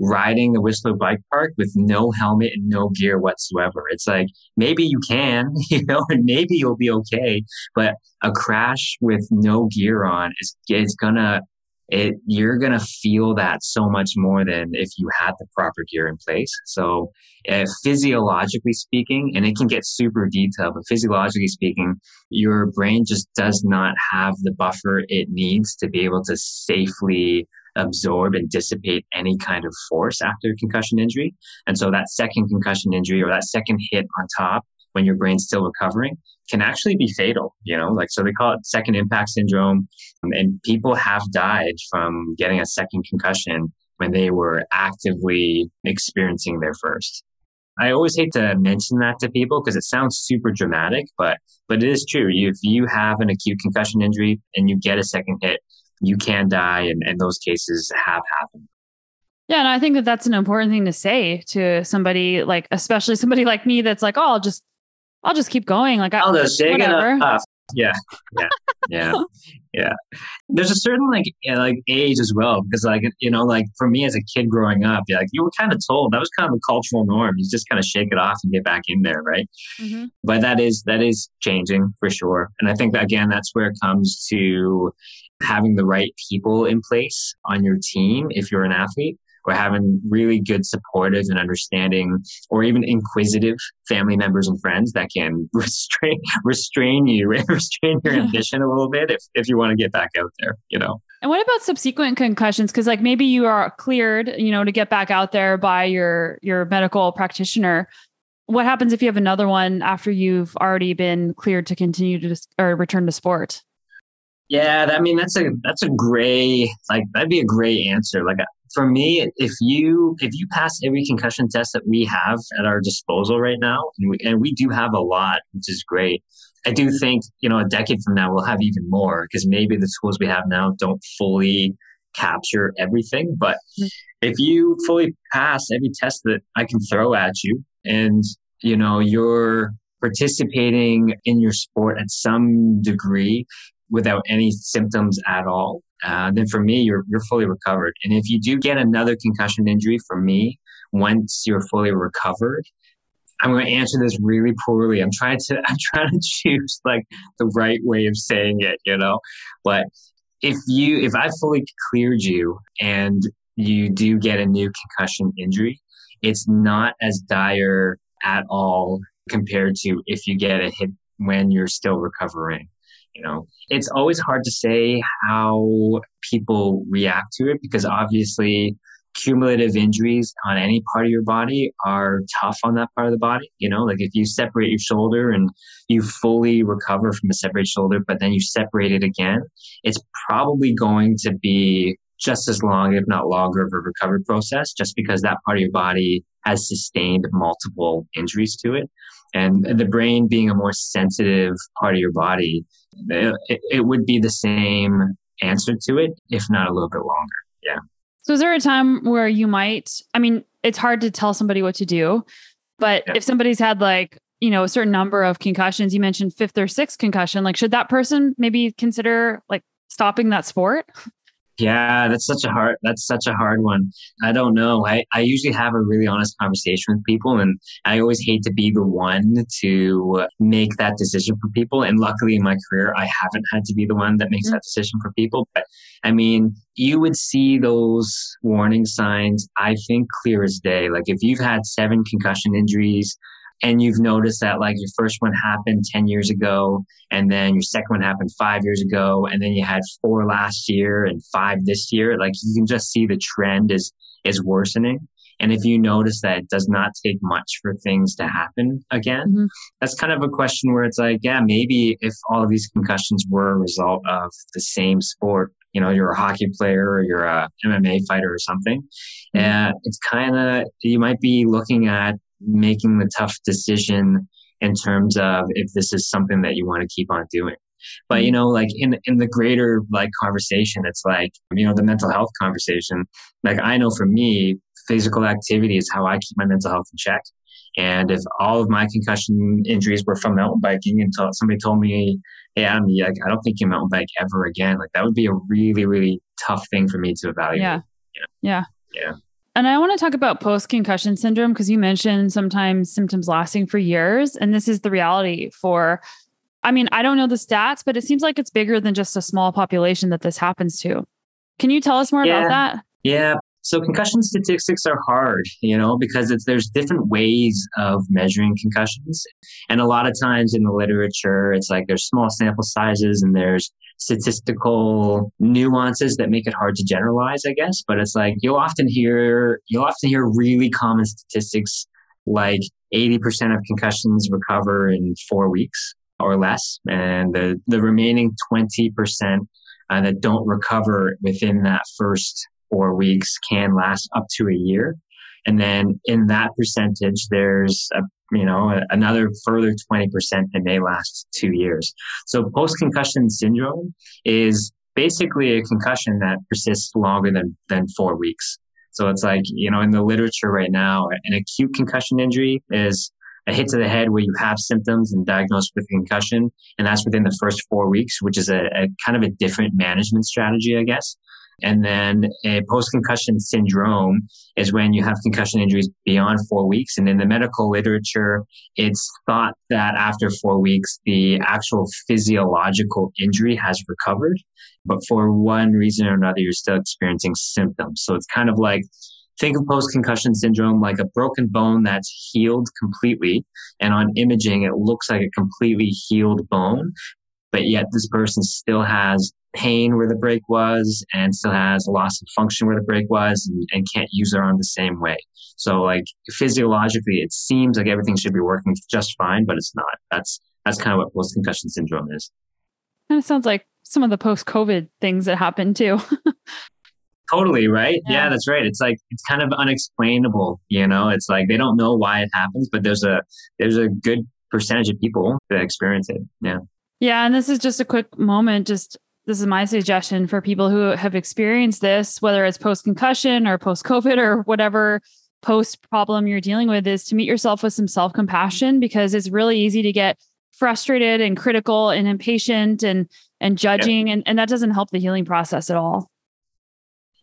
riding the Whistler bike park with no helmet and no gear whatsoever. It's like maybe you can, you know, and maybe you'll be okay, but a crash with no gear on is is gonna it you're gonna feel that so much more than if you had the proper gear in place. So, uh, physiologically speaking, and it can get super detailed, but physiologically speaking, your brain just does not have the buffer it needs to be able to safely absorb and dissipate any kind of force after concussion injury. And so that second concussion injury or that second hit on top when your brain's still recovering can actually be fatal, you know, like, so they call it second impact syndrome. Um, and people have died from getting a second concussion when they were actively experiencing their first. I always hate to mention that to people because it sounds super dramatic, but but it is true. If you have an acute concussion injury and you get a second hit, you can die, and, and those cases have happened. Yeah, and I think that that's an important thing to say to somebody like, especially somebody like me that's like, oh, I'll just I'll just keep going. Like, I'll just dig it up. Yeah, yeah, yeah, yeah. There's a certain like like age as well because like you know like for me as a kid growing up, yeah, like you were kind of told that was kind of a cultural norm. You just kind of shake it off and get back in there, right? Mm-hmm. But that is that is changing for sure, and I think that, again that's where it comes to having the right people in place on your team if you're an athlete or having really good supportive and understanding or even inquisitive family members and friends that can restrain restrain you restrain your ambition a little bit if, if you want to get back out there you know? And what about subsequent concussions? Because like maybe you are cleared you know to get back out there by your your medical practitioner. What happens if you have another one after you've already been cleared to continue to or return to sport? Yeah, I mean that's a that's a gray like that'd be a gray answer. Like for me, if you if you pass every concussion test that we have at our disposal right now, and we, and we do have a lot, which is great. I do think you know a decade from now we'll have even more because maybe the tools we have now don't fully capture everything. But if you fully pass every test that I can throw at you, and you know you're participating in your sport at some degree without any symptoms at all, uh, then for me, you're, you're fully recovered. And if you do get another concussion injury for me, once you're fully recovered, I'm going to answer this really poorly. I'm trying to, I'm trying to choose like the right way of saying it, you know, but if you, if I fully cleared you and you do get a new concussion injury, it's not as dire at all compared to if you get a hit when you're still recovering. You know, it's always hard to say how people react to it because obviously cumulative injuries on any part of your body are tough on that part of the body. You know, like if you separate your shoulder and you fully recover from a separated shoulder, but then you separate it again, it's probably going to be just as long, if not longer, of a recovery process, just because that part of your body has sustained multiple injuries to it. And the brain being a more sensitive part of your body, it, it would be the same answer to it, if not a little bit longer. Yeah. So, is there a time where you might? I mean, it's hard to tell somebody what to do, but yeah. if somebody's had like, you know, a certain number of concussions, you mentioned fifth or sixth concussion, like, should that person maybe consider like stopping that sport? Yeah, that's such a hard that's such a hard one. I don't know. I, I usually have a really honest conversation with people and I always hate to be the one to make that decision for people. And luckily in my career I haven't had to be the one that makes mm-hmm. that decision for people. But I mean, you would see those warning signs, I think clear as day. Like if you've had seven concussion injuries, and you've noticed that like your first one happened 10 years ago and then your second one happened five years ago and then you had four last year and five this year like you can just see the trend is is worsening and if you notice that it does not take much for things to happen again mm-hmm. that's kind of a question where it's like yeah maybe if all of these concussions were a result of the same sport you know you're a hockey player or you're a mma fighter or something mm-hmm. and it's kind of you might be looking at making the tough decision in terms of if this is something that you want to keep on doing. But you mm-hmm. know, like in in the greater like conversation, it's like you know the mental health conversation. Like I know for me, physical activity is how I keep my mental health in check. And if all of my concussion injuries were from mountain biking until somebody told me, Hey, Adam, like, I don't think you mountain bike ever again. Like that would be a really, really tough thing for me to evaluate. Yeah. Yeah. Yeah. And I want to talk about post concussion syndrome because you mentioned sometimes symptoms lasting for years. And this is the reality for, I mean, I don't know the stats, but it seems like it's bigger than just a small population that this happens to. Can you tell us more yeah. about that? Yeah. So concussion statistics are hard, you know, because it's, there's different ways of measuring concussions. And a lot of times in the literature, it's like there's small sample sizes and there's statistical nuances that make it hard to generalize, I guess. But it's like you'll often hear you'll often hear really common statistics like 80% of concussions recover in four weeks or less, and the, the remaining 20% uh, that don't recover within that first four weeks can last up to a year. And then in that percentage, there's a you know, another further 20% that may last two years. So post concussion syndrome is basically a concussion that persists longer than, than four weeks. So it's like, you know, in the literature right now, an acute concussion injury is a hit to the head where you have symptoms and diagnosed with concussion. And that's within the first four weeks, which is a, a kind of a different management strategy, I guess. And then a post concussion syndrome is when you have concussion injuries beyond four weeks. And in the medical literature, it's thought that after four weeks, the actual physiological injury has recovered. But for one reason or another, you're still experiencing symptoms. So it's kind of like think of post concussion syndrome like a broken bone that's healed completely. And on imaging, it looks like a completely healed bone. But yet this person still has pain where the break was and still has a loss of function where the break was and, and can't use their arm the same way. So like physiologically, it seems like everything should be working just fine, but it's not. That's, that's kind of what post concussion syndrome is. Kind of sounds like some of the post COVID things that happen too. totally right yeah. yeah. that's right it's like it's kind of unexplainable you know it's like they don't know why it happens but there's a there's a good percentage of people that experience it yeah yeah and this is just a quick moment just this is my suggestion for people who have experienced this, whether it's post concussion or post COVID or whatever post problem you're dealing with, is to meet yourself with some self compassion because it's really easy to get frustrated and critical and impatient and and judging and, and that doesn't help the healing process at all.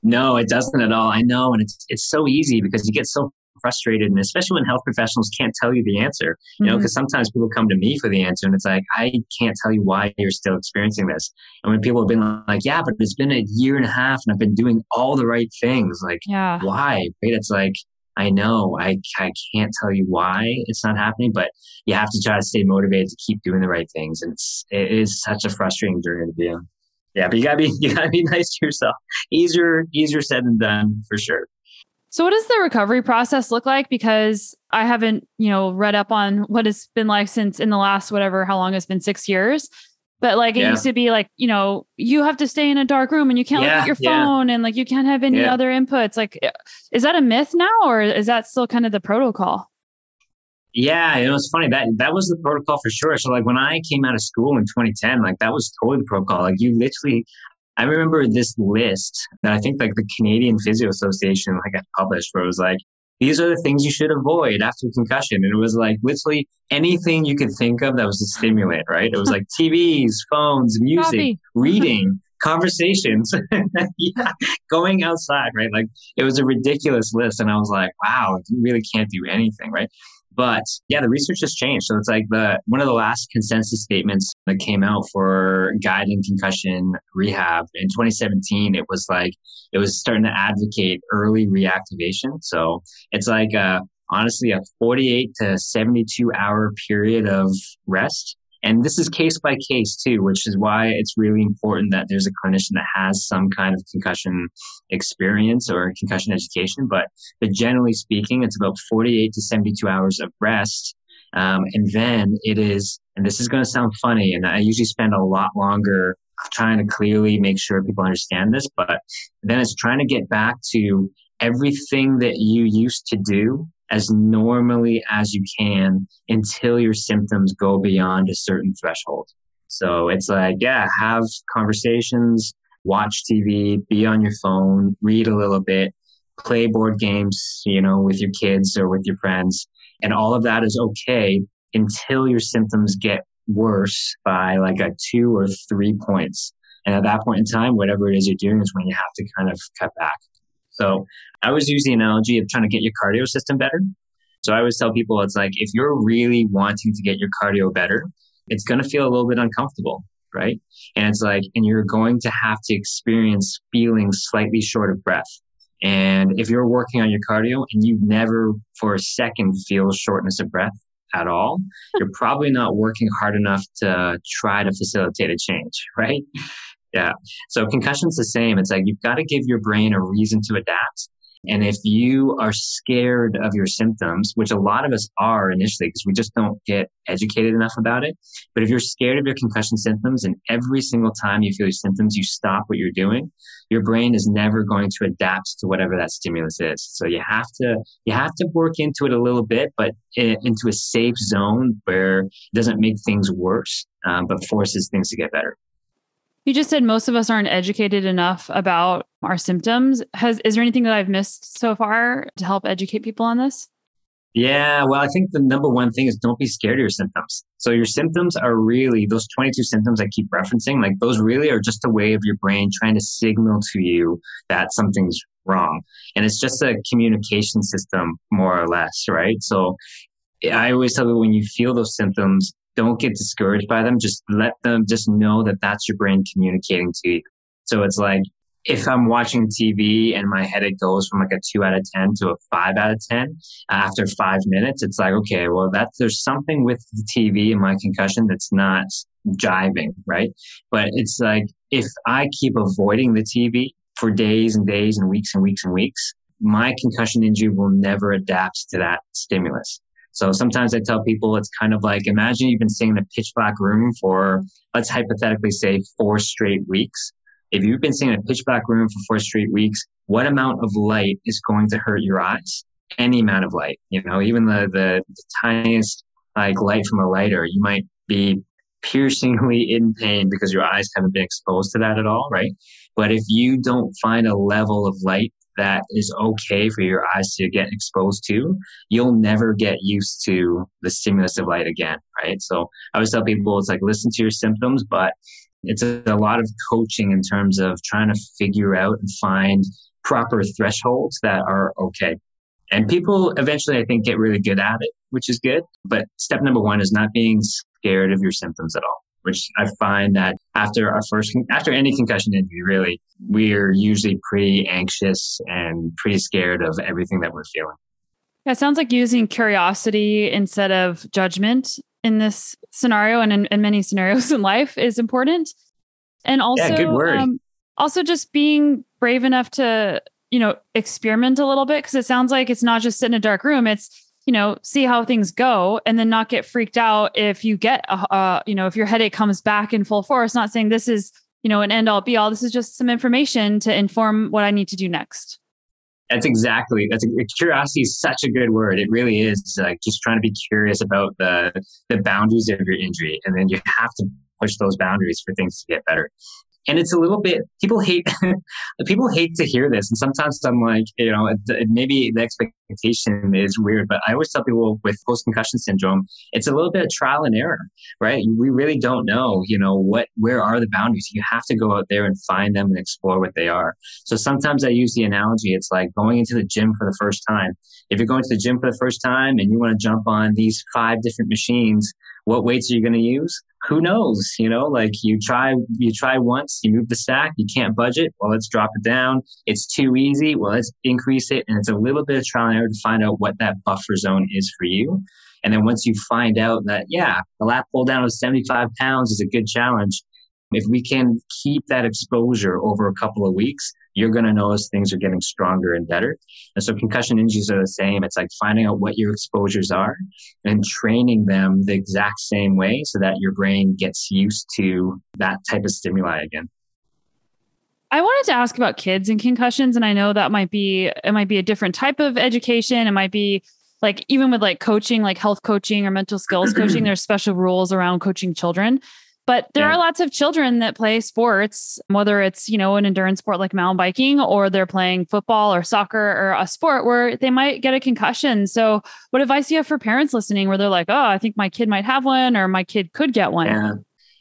No it doesn't at all. I know and it's it's so easy because you get so frustrated and especially when health professionals can't tell you the answer you know because mm-hmm. sometimes people come to me for the answer and it's like i can't tell you why you're still experiencing this and when people have been like yeah but it's been a year and a half and i've been doing all the right things like yeah why right it's like I know I, I can't tell you why it's not happening, but you have to try to stay motivated to keep doing the right things. And it's, it is such a frustrating journey to be on. Yeah, but you gotta be, you gotta be nice to yourself. Easier, easier said than done for sure. So what does the recovery process look like? Because I haven't, you know, read up on what it's been like since in the last whatever how long it's been six years. But like it yeah. used to be like, you know, you have to stay in a dark room and you can't yeah, look at your phone yeah. and like you can't have any other inputs. Like eh, is that a myth now or is that still kind of the protocol? Yeah, it was funny that that was the protocol for sure. So like when I came out of school in 2010, like that was totally the protocol. Like you literally I remember this list that I think like the Canadian Physio Association like had published where it was like, these are the things you should avoid after concussion. And it was like literally anything you could think of that was a stimulant, right? It was like TVs, phones, music, Coffee. reading, conversations, yeah, going outside, right? Like it was a ridiculous list. And I was like, wow, you really can't do anything, right? But yeah, the research has changed. So it's like the one of the last consensus statements that came out for guiding concussion rehab in 2017. It was like it was starting to advocate early reactivation. So it's like uh, honestly a 48 to 72 hour period of rest and this is case by case too, which is why it's really important that there's a clinician that has some kind of concussion experience or concussion education. But, but generally speaking, it's about 48 to 72 hours of rest. Um, and then it is, and this is going to sound funny, and I usually spend a lot longer trying to clearly make sure people understand this, but then it's trying to get back to everything that you used to do as normally as you can until your symptoms go beyond a certain threshold. So it's like, yeah, have conversations, watch TV, be on your phone, read a little bit, play board games, you know, with your kids or with your friends. And all of that is okay until your symptoms get worse by like a two or three points. And at that point in time, whatever it is you're doing is when you have to kind of cut back. So I always use the analogy of trying to get your cardio system better. So I always tell people it's like if you're really wanting to get your cardio better, it's going to feel a little bit uncomfortable, right? And it's like, and you're going to have to experience feeling slightly short of breath. And if you're working on your cardio and you never for a second feel shortness of breath at all, hmm. you're probably not working hard enough to try to facilitate a change, right? Yeah. So concussion's the same. It's like you've got to give your brain a reason to adapt. And if you are scared of your symptoms, which a lot of us are initially because we just don't get educated enough about it. But if you're scared of your concussion symptoms and every single time you feel your symptoms, you stop what you're doing, your brain is never going to adapt to whatever that stimulus is. So you have to, you have to work into it a little bit, but into a safe zone where it doesn't make things worse, um, but forces things to get better. You just said most of us aren't educated enough about our symptoms. Has is there anything that I've missed so far to help educate people on this? Yeah, well, I think the number one thing is don't be scared of your symptoms. So your symptoms are really those 22 symptoms I keep referencing, like those really are just a way of your brain trying to signal to you that something's wrong. And it's just a communication system, more or less, right? So I always tell people when you feel those symptoms, don't get discouraged by them. Just let them just know that that's your brain communicating to you. So it's like if I'm watching TV and my headache goes from like a two out of 10 to a five out of 10 uh, after five minutes, it's like, okay, well, that's, there's something with the TV and my concussion that's not jiving, right? But it's like, if I keep avoiding the TV for days and days and weeks and weeks and weeks, my concussion injury will never adapt to that stimulus. So sometimes I tell people it's kind of like imagine you've been sitting in a pitch black room for, let's hypothetically say, four straight weeks if you've been sitting in a pitch black room for four straight weeks, what amount of light is going to hurt your eyes? Any amount of light, you know, even the, the, the tiniest like light from a lighter, you might be piercingly in pain because your eyes haven't been exposed to that at all, right? But if you don't find a level of light that is okay for your eyes to get exposed to, you'll never get used to the stimulus of light again, right? So I always tell people it's like listen to your symptoms, but it's a, a lot of coaching in terms of trying to figure out and find proper thresholds that are okay. And people eventually, I think, get really good at it, which is good. But step number one is not being scared of your symptoms at all, which I find that after our first, after any concussion injury, really, we're usually pretty anxious and pretty scared of everything that we're feeling. Yeah, it sounds like using curiosity instead of judgment in this scenario and in, in many scenarios in life is important. And also, yeah, good word. Um, also just being brave enough to, you know, experiment a little bit because it sounds like it's not just sit in a dark room. It's, you know, see how things go and then not get freaked out if you get, a, you know, if your headache comes back in full force. Not saying this is, you know, an end all be all. This is just some information to inform what I need to do next. That's exactly that's a, curiosity is such a good word. It really is like just trying to be curious about the the boundaries of your injury, and then you have to push those boundaries for things to get better and it's a little bit people hate people hate to hear this. And sometimes i'm like you know maybe the expectation is weird but i always tell people with post concussion syndrome it's a little bit of trial and error right? We really don't know you know what where are the boundaries? You have to go out there and find them and explore what they are. So sometimes i use the analogy it's like going into the gym for the first time. If you're going to the gym for the first time and you want to jump on these five different machines what weights are you going to use? Who knows? You know, like you try, you try once, you move the stack, you can't budget. Well, let's drop it down. It's too easy. Well, let's increase it. And it's a little bit of trial and error to find out what that buffer zone is for you. And then once you find out that, yeah, the lat pull down of 75 pounds is a good challenge. If we can keep that exposure over a couple of weeks, you're going to notice things are getting stronger and better. And so concussion injuries are the same. It's like finding out what your exposures are and training them the exact same way so that your brain gets used to that type of stimuli again. I wanted to ask about kids and concussions and I know that might be it might be a different type of education. It might be like even with like coaching, like health coaching or mental skills coaching, there's special rules around coaching children. But there yeah. are lots of children that play sports, whether it's, you know, an endurance sport like mountain biking or they're playing football or soccer or a sport where they might get a concussion. So, what advice do you have for parents listening where they're like, oh, I think my kid might have one or my kid could get one? Yeah,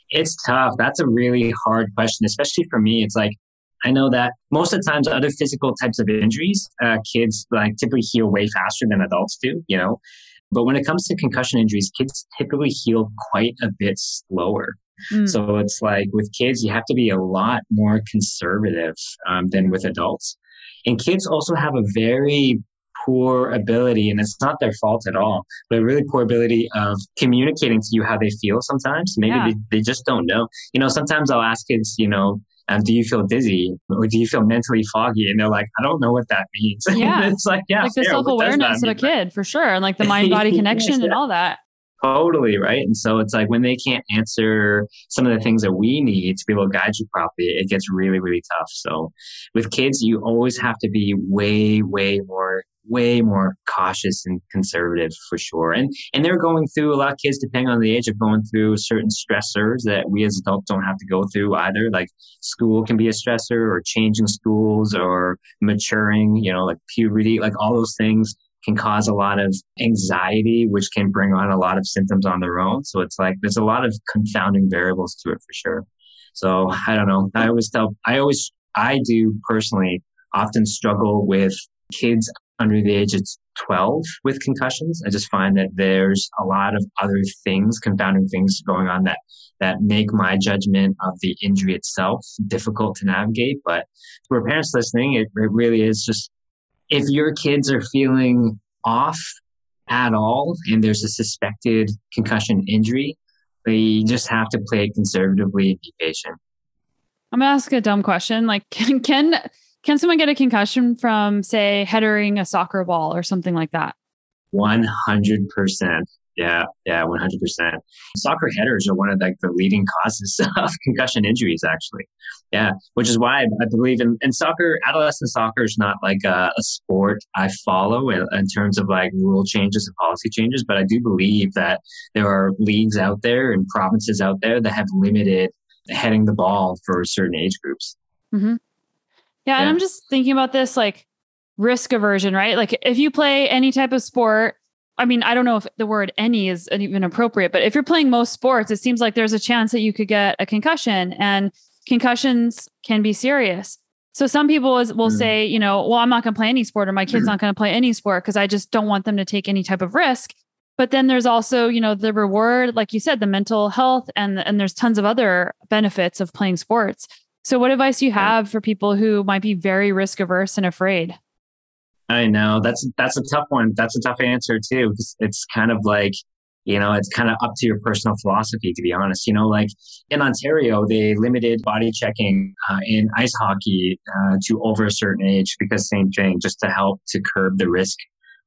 it's tough. That's a really hard question, especially for me. It's like, I know that most of the times, other physical types of injuries, uh, kids like typically heal way faster than adults do, you know. But when it comes to concussion injuries, kids typically heal quite a bit slower. Mm. So it's like with kids, you have to be a lot more conservative um, than with adults. And kids also have a very poor ability, and it's not their fault at all, but a really poor ability of communicating to you how they feel sometimes. Maybe yeah. they, they just don't know. You know, sometimes I'll ask kids, you know, um, do you feel dizzy or do you feel mentally foggy? And they're like, I don't know what that means. Yeah. it's like, yeah, like the self awareness of a kid for sure. And like the mind body connection yeah. and all that. Totally, right? And so it's like when they can't answer some of the things that we need to be able to guide you properly, it gets really, really tough. So with kids, you always have to be way, way more way more cautious and conservative for sure. And and they're going through a lot of kids, depending on the age, of going through certain stressors that we as adults don't have to go through either. Like school can be a stressor, or changing schools, or maturing. You know, like puberty, like all those things can cause a lot of anxiety, which can bring on a lot of symptoms on their own. So it's like there's a lot of confounding variables to it for sure. So I don't know. I always tell, I always, I do personally often struggle with kids under the age of 12 with concussions. I just find that there's a lot of other things, confounding things going on that, that make my judgment of the injury itself difficult to navigate. But for parents listening, it, it really is just if your kids are feeling off at all and there's a suspected concussion injury, they just have to play it conservatively and be patient. I'm gonna ask a dumb question. Like, can can can someone get a concussion from, say, headering a soccer ball or something like that? 100%. Yeah, yeah, 100%. Soccer headers are one of like the leading causes of concussion injuries, actually. Yeah, which is why I believe in, in soccer, adolescent soccer is not like a, a sport I follow in, in terms of like rule changes and policy changes, but I do believe that there are leagues out there and provinces out there that have limited heading the ball for certain age groups. Mm-hmm. Yeah, yeah, and I'm just thinking about this like risk aversion, right? Like if you play any type of sport, I mean, I don't know if the word any is even appropriate, but if you're playing most sports, it seems like there's a chance that you could get a concussion and concussions can be serious. So some people is, will mm. say, you know, well, I'm not going to play any sport or my kid's not going to play any sport because I just don't want them to take any type of risk. But then there's also, you know, the reward, like you said, the mental health and and there's tons of other benefits of playing sports. So, what advice do you have for people who might be very risk averse and afraid? I know that's that's a tough one. That's a tough answer too. It's, it's kind of like you know it's kind of up to your personal philosophy to be honest. You know, like in Ontario, they limited body checking uh, in ice hockey uh, to over a certain age because same thing, just to help to curb the risk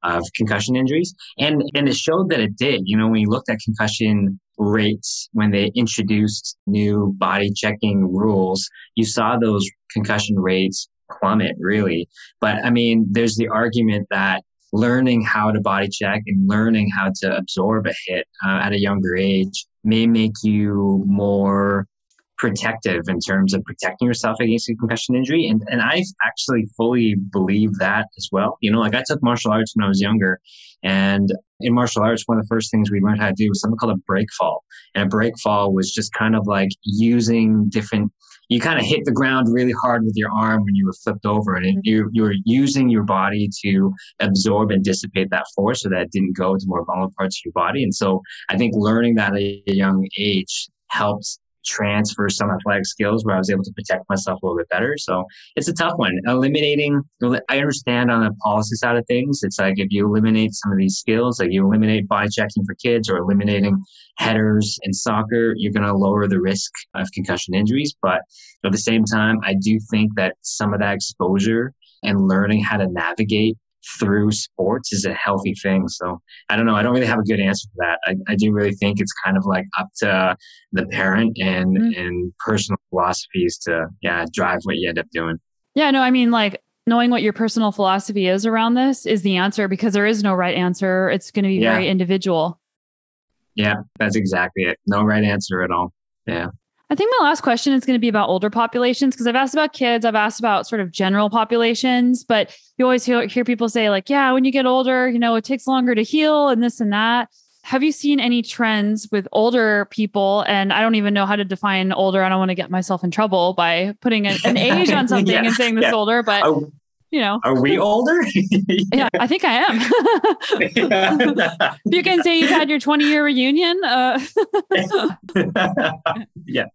of concussion injuries. And, and it showed that it did. You know, when you looked at concussion rates when they introduced new body checking rules, you saw those concussion rates plummet really. But I mean, there's the argument that learning how to body check and learning how to absorb a hit uh, at a younger age may make you more protective in terms of protecting yourself against a concussion injury. And, and I actually fully believe that as well. You know, like I took martial arts when I was younger and in martial arts, one of the first things we learned how to do was something called a break fall. And a break fall was just kind of like using different, you kind of hit the ground really hard with your arm when you were flipped over and mm-hmm. you, you were using your body to absorb and dissipate that force so that it didn't go to more vulnerable parts of your body. And so I think learning that at a young age helps transfer some athletic skills where I was able to protect myself a little bit better. So it's a tough one. Eliminating, I understand on the policy side of things, it's like if you eliminate some of these skills, like you eliminate body checking for kids or eliminating headers in soccer, you're going to lower the risk of concussion injuries. But at the same time, I do think that some of that exposure and learning how to navigate through sports is a healthy thing. So I don't know. I don't really have a good answer for that. I, I do really think it's kind of like up to the parent and mm-hmm. and personal philosophies to yeah drive what you end up doing. Yeah, no, I mean like knowing what your personal philosophy is around this is the answer because there is no right answer. It's going to be yeah. very individual. Yeah, that's exactly it. No right answer at all. Yeah. I think my last question is going to be about older populations because I've asked about kids, I've asked about sort of general populations, but you always hear, hear people say, like, yeah, when you get older, you know, it takes longer to heal and this and that. Have you seen any trends with older people? And I don't even know how to define older. I don't want to get myself in trouble by putting an, an age on something yeah, and saying this yeah. older, but. Oh you know. Are we older? yeah, I think I am. you can say you've had your 20 year reunion. Uh. yeah.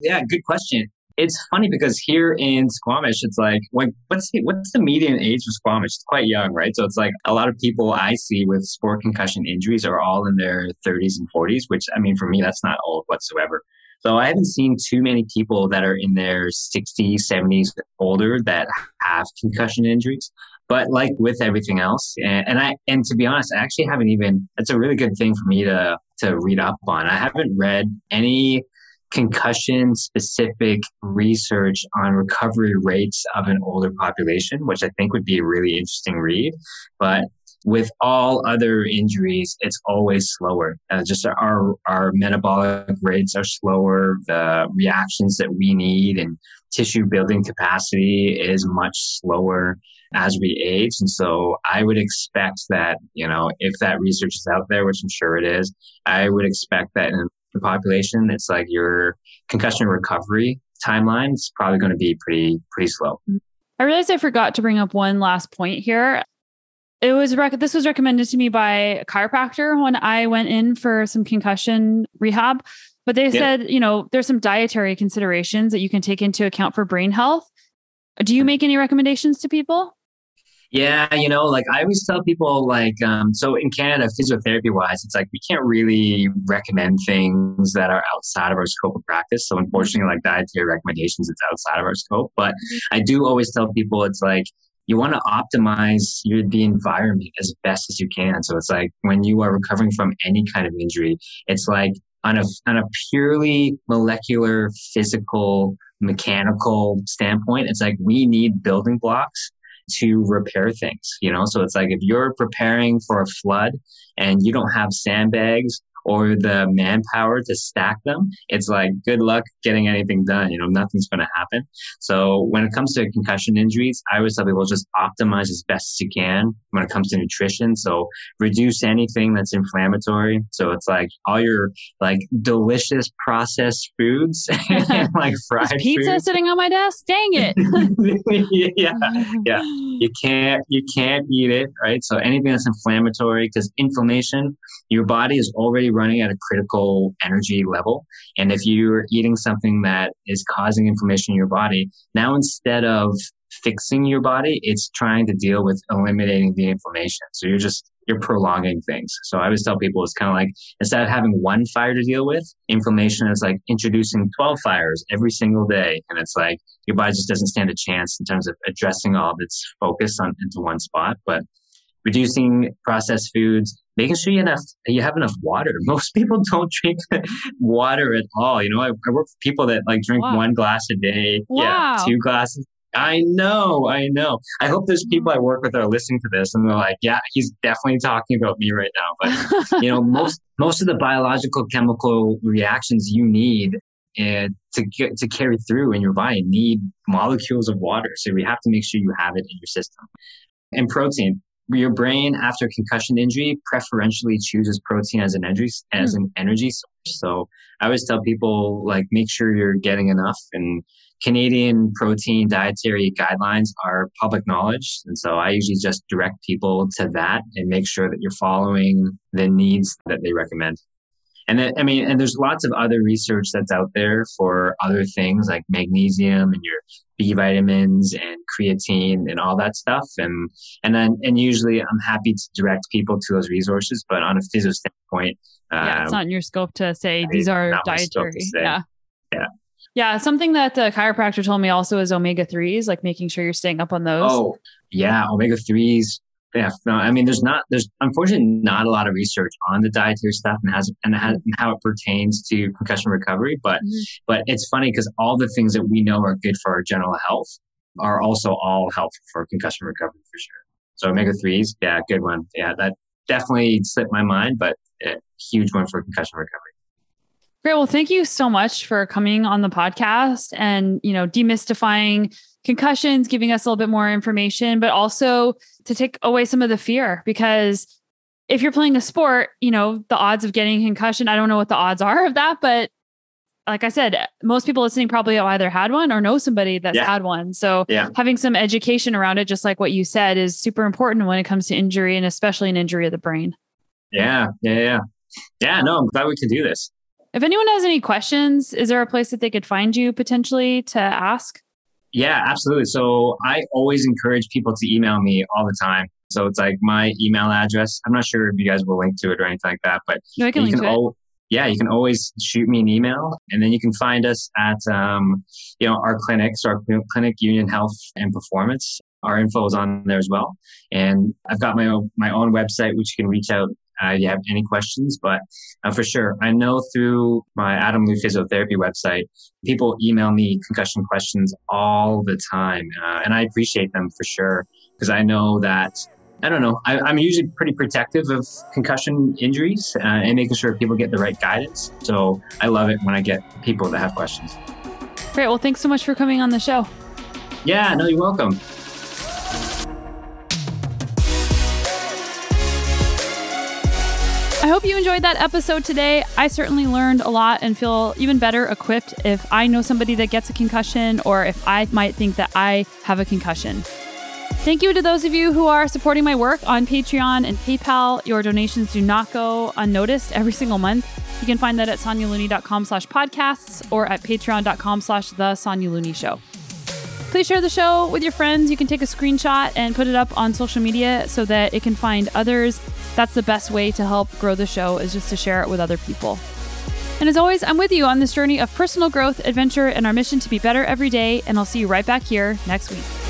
Yeah, good question. It's funny because here in Squamish, it's like, like what's the, what's the median age of Squamish? It's quite young, right? So it's like a lot of people I see with sport concussion injuries are all in their 30s and 40s, which I mean, for me, that's not old whatsoever. So I haven't seen too many people that are in their 60s, 70s, older that have concussion injuries. But like with everything else, and, and I and to be honest, I actually haven't even. It's a really good thing for me to to read up on. I haven't read any concussion specific research on recovery rates of an older population, which I think would be a really interesting read. But with all other injuries, it's always slower. Uh, just our our metabolic rates are slower. The reactions that we need and tissue building capacity is much slower as we age. And so I would expect that, you know, if that research is out there, which I'm sure it is, I would expect that in the population, it's like your concussion recovery timeline is probably going to be pretty, pretty slow. I realized I forgot to bring up one last point here. It was rec- this was recommended to me by a chiropractor when I went in for some concussion rehab. But they yeah. said, you know, there's some dietary considerations that you can take into account for brain health. Do you mm. make any recommendations to people? Yeah, you know, like I always tell people, like, um, so in Canada, physiotherapy wise, it's like we can't really recommend things that are outside of our scope of practice. So unfortunately, like dietary recommendations, it's outside of our scope. But I do always tell people, it's like you want to optimize your, the environment as best as you can. So it's like when you are recovering from any kind of injury, it's like on a on a purely molecular, physical, mechanical standpoint, it's like we need building blocks to repair things, you know? So it's like if you're preparing for a flood and you don't have sandbags or the manpower to stack them, it's like good luck getting anything done. You know, nothing's going to happen. So when it comes to concussion injuries, I always tell people just optimize as best as you can when it comes to nutrition. So reduce anything that's inflammatory. So it's like all your like delicious processed foods, and, like fried pizza food. sitting on my desk. Dang it. yeah. Yeah. You can't, you can't eat it. Right. So anything that's inflammatory because inflammation, your body is already running at a critical energy level. And if you're eating something that is causing inflammation in your body, now instead of fixing your body, it's trying to deal with eliminating the inflammation. So you're just, you're prolonging things. So I always tell people it's kind of like instead of having one fire to deal with, inflammation is like introducing 12 fires every single day. And it's like your body just doesn't stand a chance in terms of addressing all of its focus on into one spot. But reducing processed foods, making sure you enough you have enough water. Most people don't drink water at all. You know, I, I work with people that like drink wow. one glass a day. Wow. Yeah, two glasses. I know, I know. I hope there's people I work with that are listening to this and they're like, yeah, he's definitely talking about me right now. But you know, most most of the biological chemical reactions you need and to get, to carry through in your body need molecules of water. So we have to make sure you have it in your system. And protein your brain after concussion injury preferentially chooses protein as an energy as mm. an energy source. So I always tell people like make sure you're getting enough and Canadian protein dietary guidelines are public knowledge. And so I usually just direct people to that and make sure that you're following the needs that they recommend. And then, I mean, and there's lots of other research that's out there for other things like magnesium and your B vitamins and creatine and all that stuff. And, and then, and usually I'm happy to direct people to those resources, but on a physio standpoint, yeah, it's um, not in your scope to say these are dietary. Yeah. Yeah. Yeah. Something that the chiropractor told me also is omega 3s, like making sure you're staying up on those. Oh, yeah. Omega 3s yeah, no, I mean, there's not, there's unfortunately not a lot of research on the dietary stuff and has and, has, and how it pertains to concussion recovery. But mm-hmm. but it's funny because all the things that we know are good for our general health are also all helpful for concussion recovery for sure. So omega threes, yeah, good one. Yeah, that definitely slipped my mind, but a huge one for concussion recovery. Great. Well, thank you so much for coming on the podcast and you know demystifying concussions, giving us a little bit more information, but also to take away some of the fear because if you're playing a sport, you know, the odds of getting concussion, I don't know what the odds are of that, but like I said, most people listening probably have either had one or know somebody that's yeah. had one. So yeah. having some education around it, just like what you said, is super important when it comes to injury and especially an injury of the brain. Yeah, yeah, yeah. Yeah, no, I'm glad we can do this. If anyone has any questions, is there a place that they could find you potentially to ask? Yeah, absolutely. So I always encourage people to email me all the time. So it's like my email address. I'm not sure if you guys will link to it or anything like that, but no, can you can al- yeah, you can always shoot me an email and then you can find us at, um, you know, our clinics, our clinic Union Health and Performance. Our info is on there as well. And I've got my own, my own website, which you can reach out uh, you have any questions. But uh, for sure, I know through my Adam Luu Physiotherapy website, people email me concussion questions all the time. Uh, and I appreciate them for sure because I know that I don't know. I, am usually pretty protective of concussion injuries uh, and making sure people get the right guidance. So I love it when I get people that have questions. Great. Well, thanks so much for coming on the show. Yeah, no, you're welcome. I hope you enjoyed that episode today. I certainly learned a lot and feel even better equipped if I know somebody that gets a concussion or if I might think that I have a concussion. Thank you to those of you who are supporting my work on Patreon and PayPal. Your donations do not go unnoticed every single month. You can find that at sonyalooney.com slash podcasts or at patreon.com slash the Sonya Looney Show. Please share the show with your friends. You can take a screenshot and put it up on social media so that it can find others that's the best way to help grow the show is just to share it with other people. And as always, I'm with you on this journey of personal growth, adventure, and our mission to be better every day. And I'll see you right back here next week.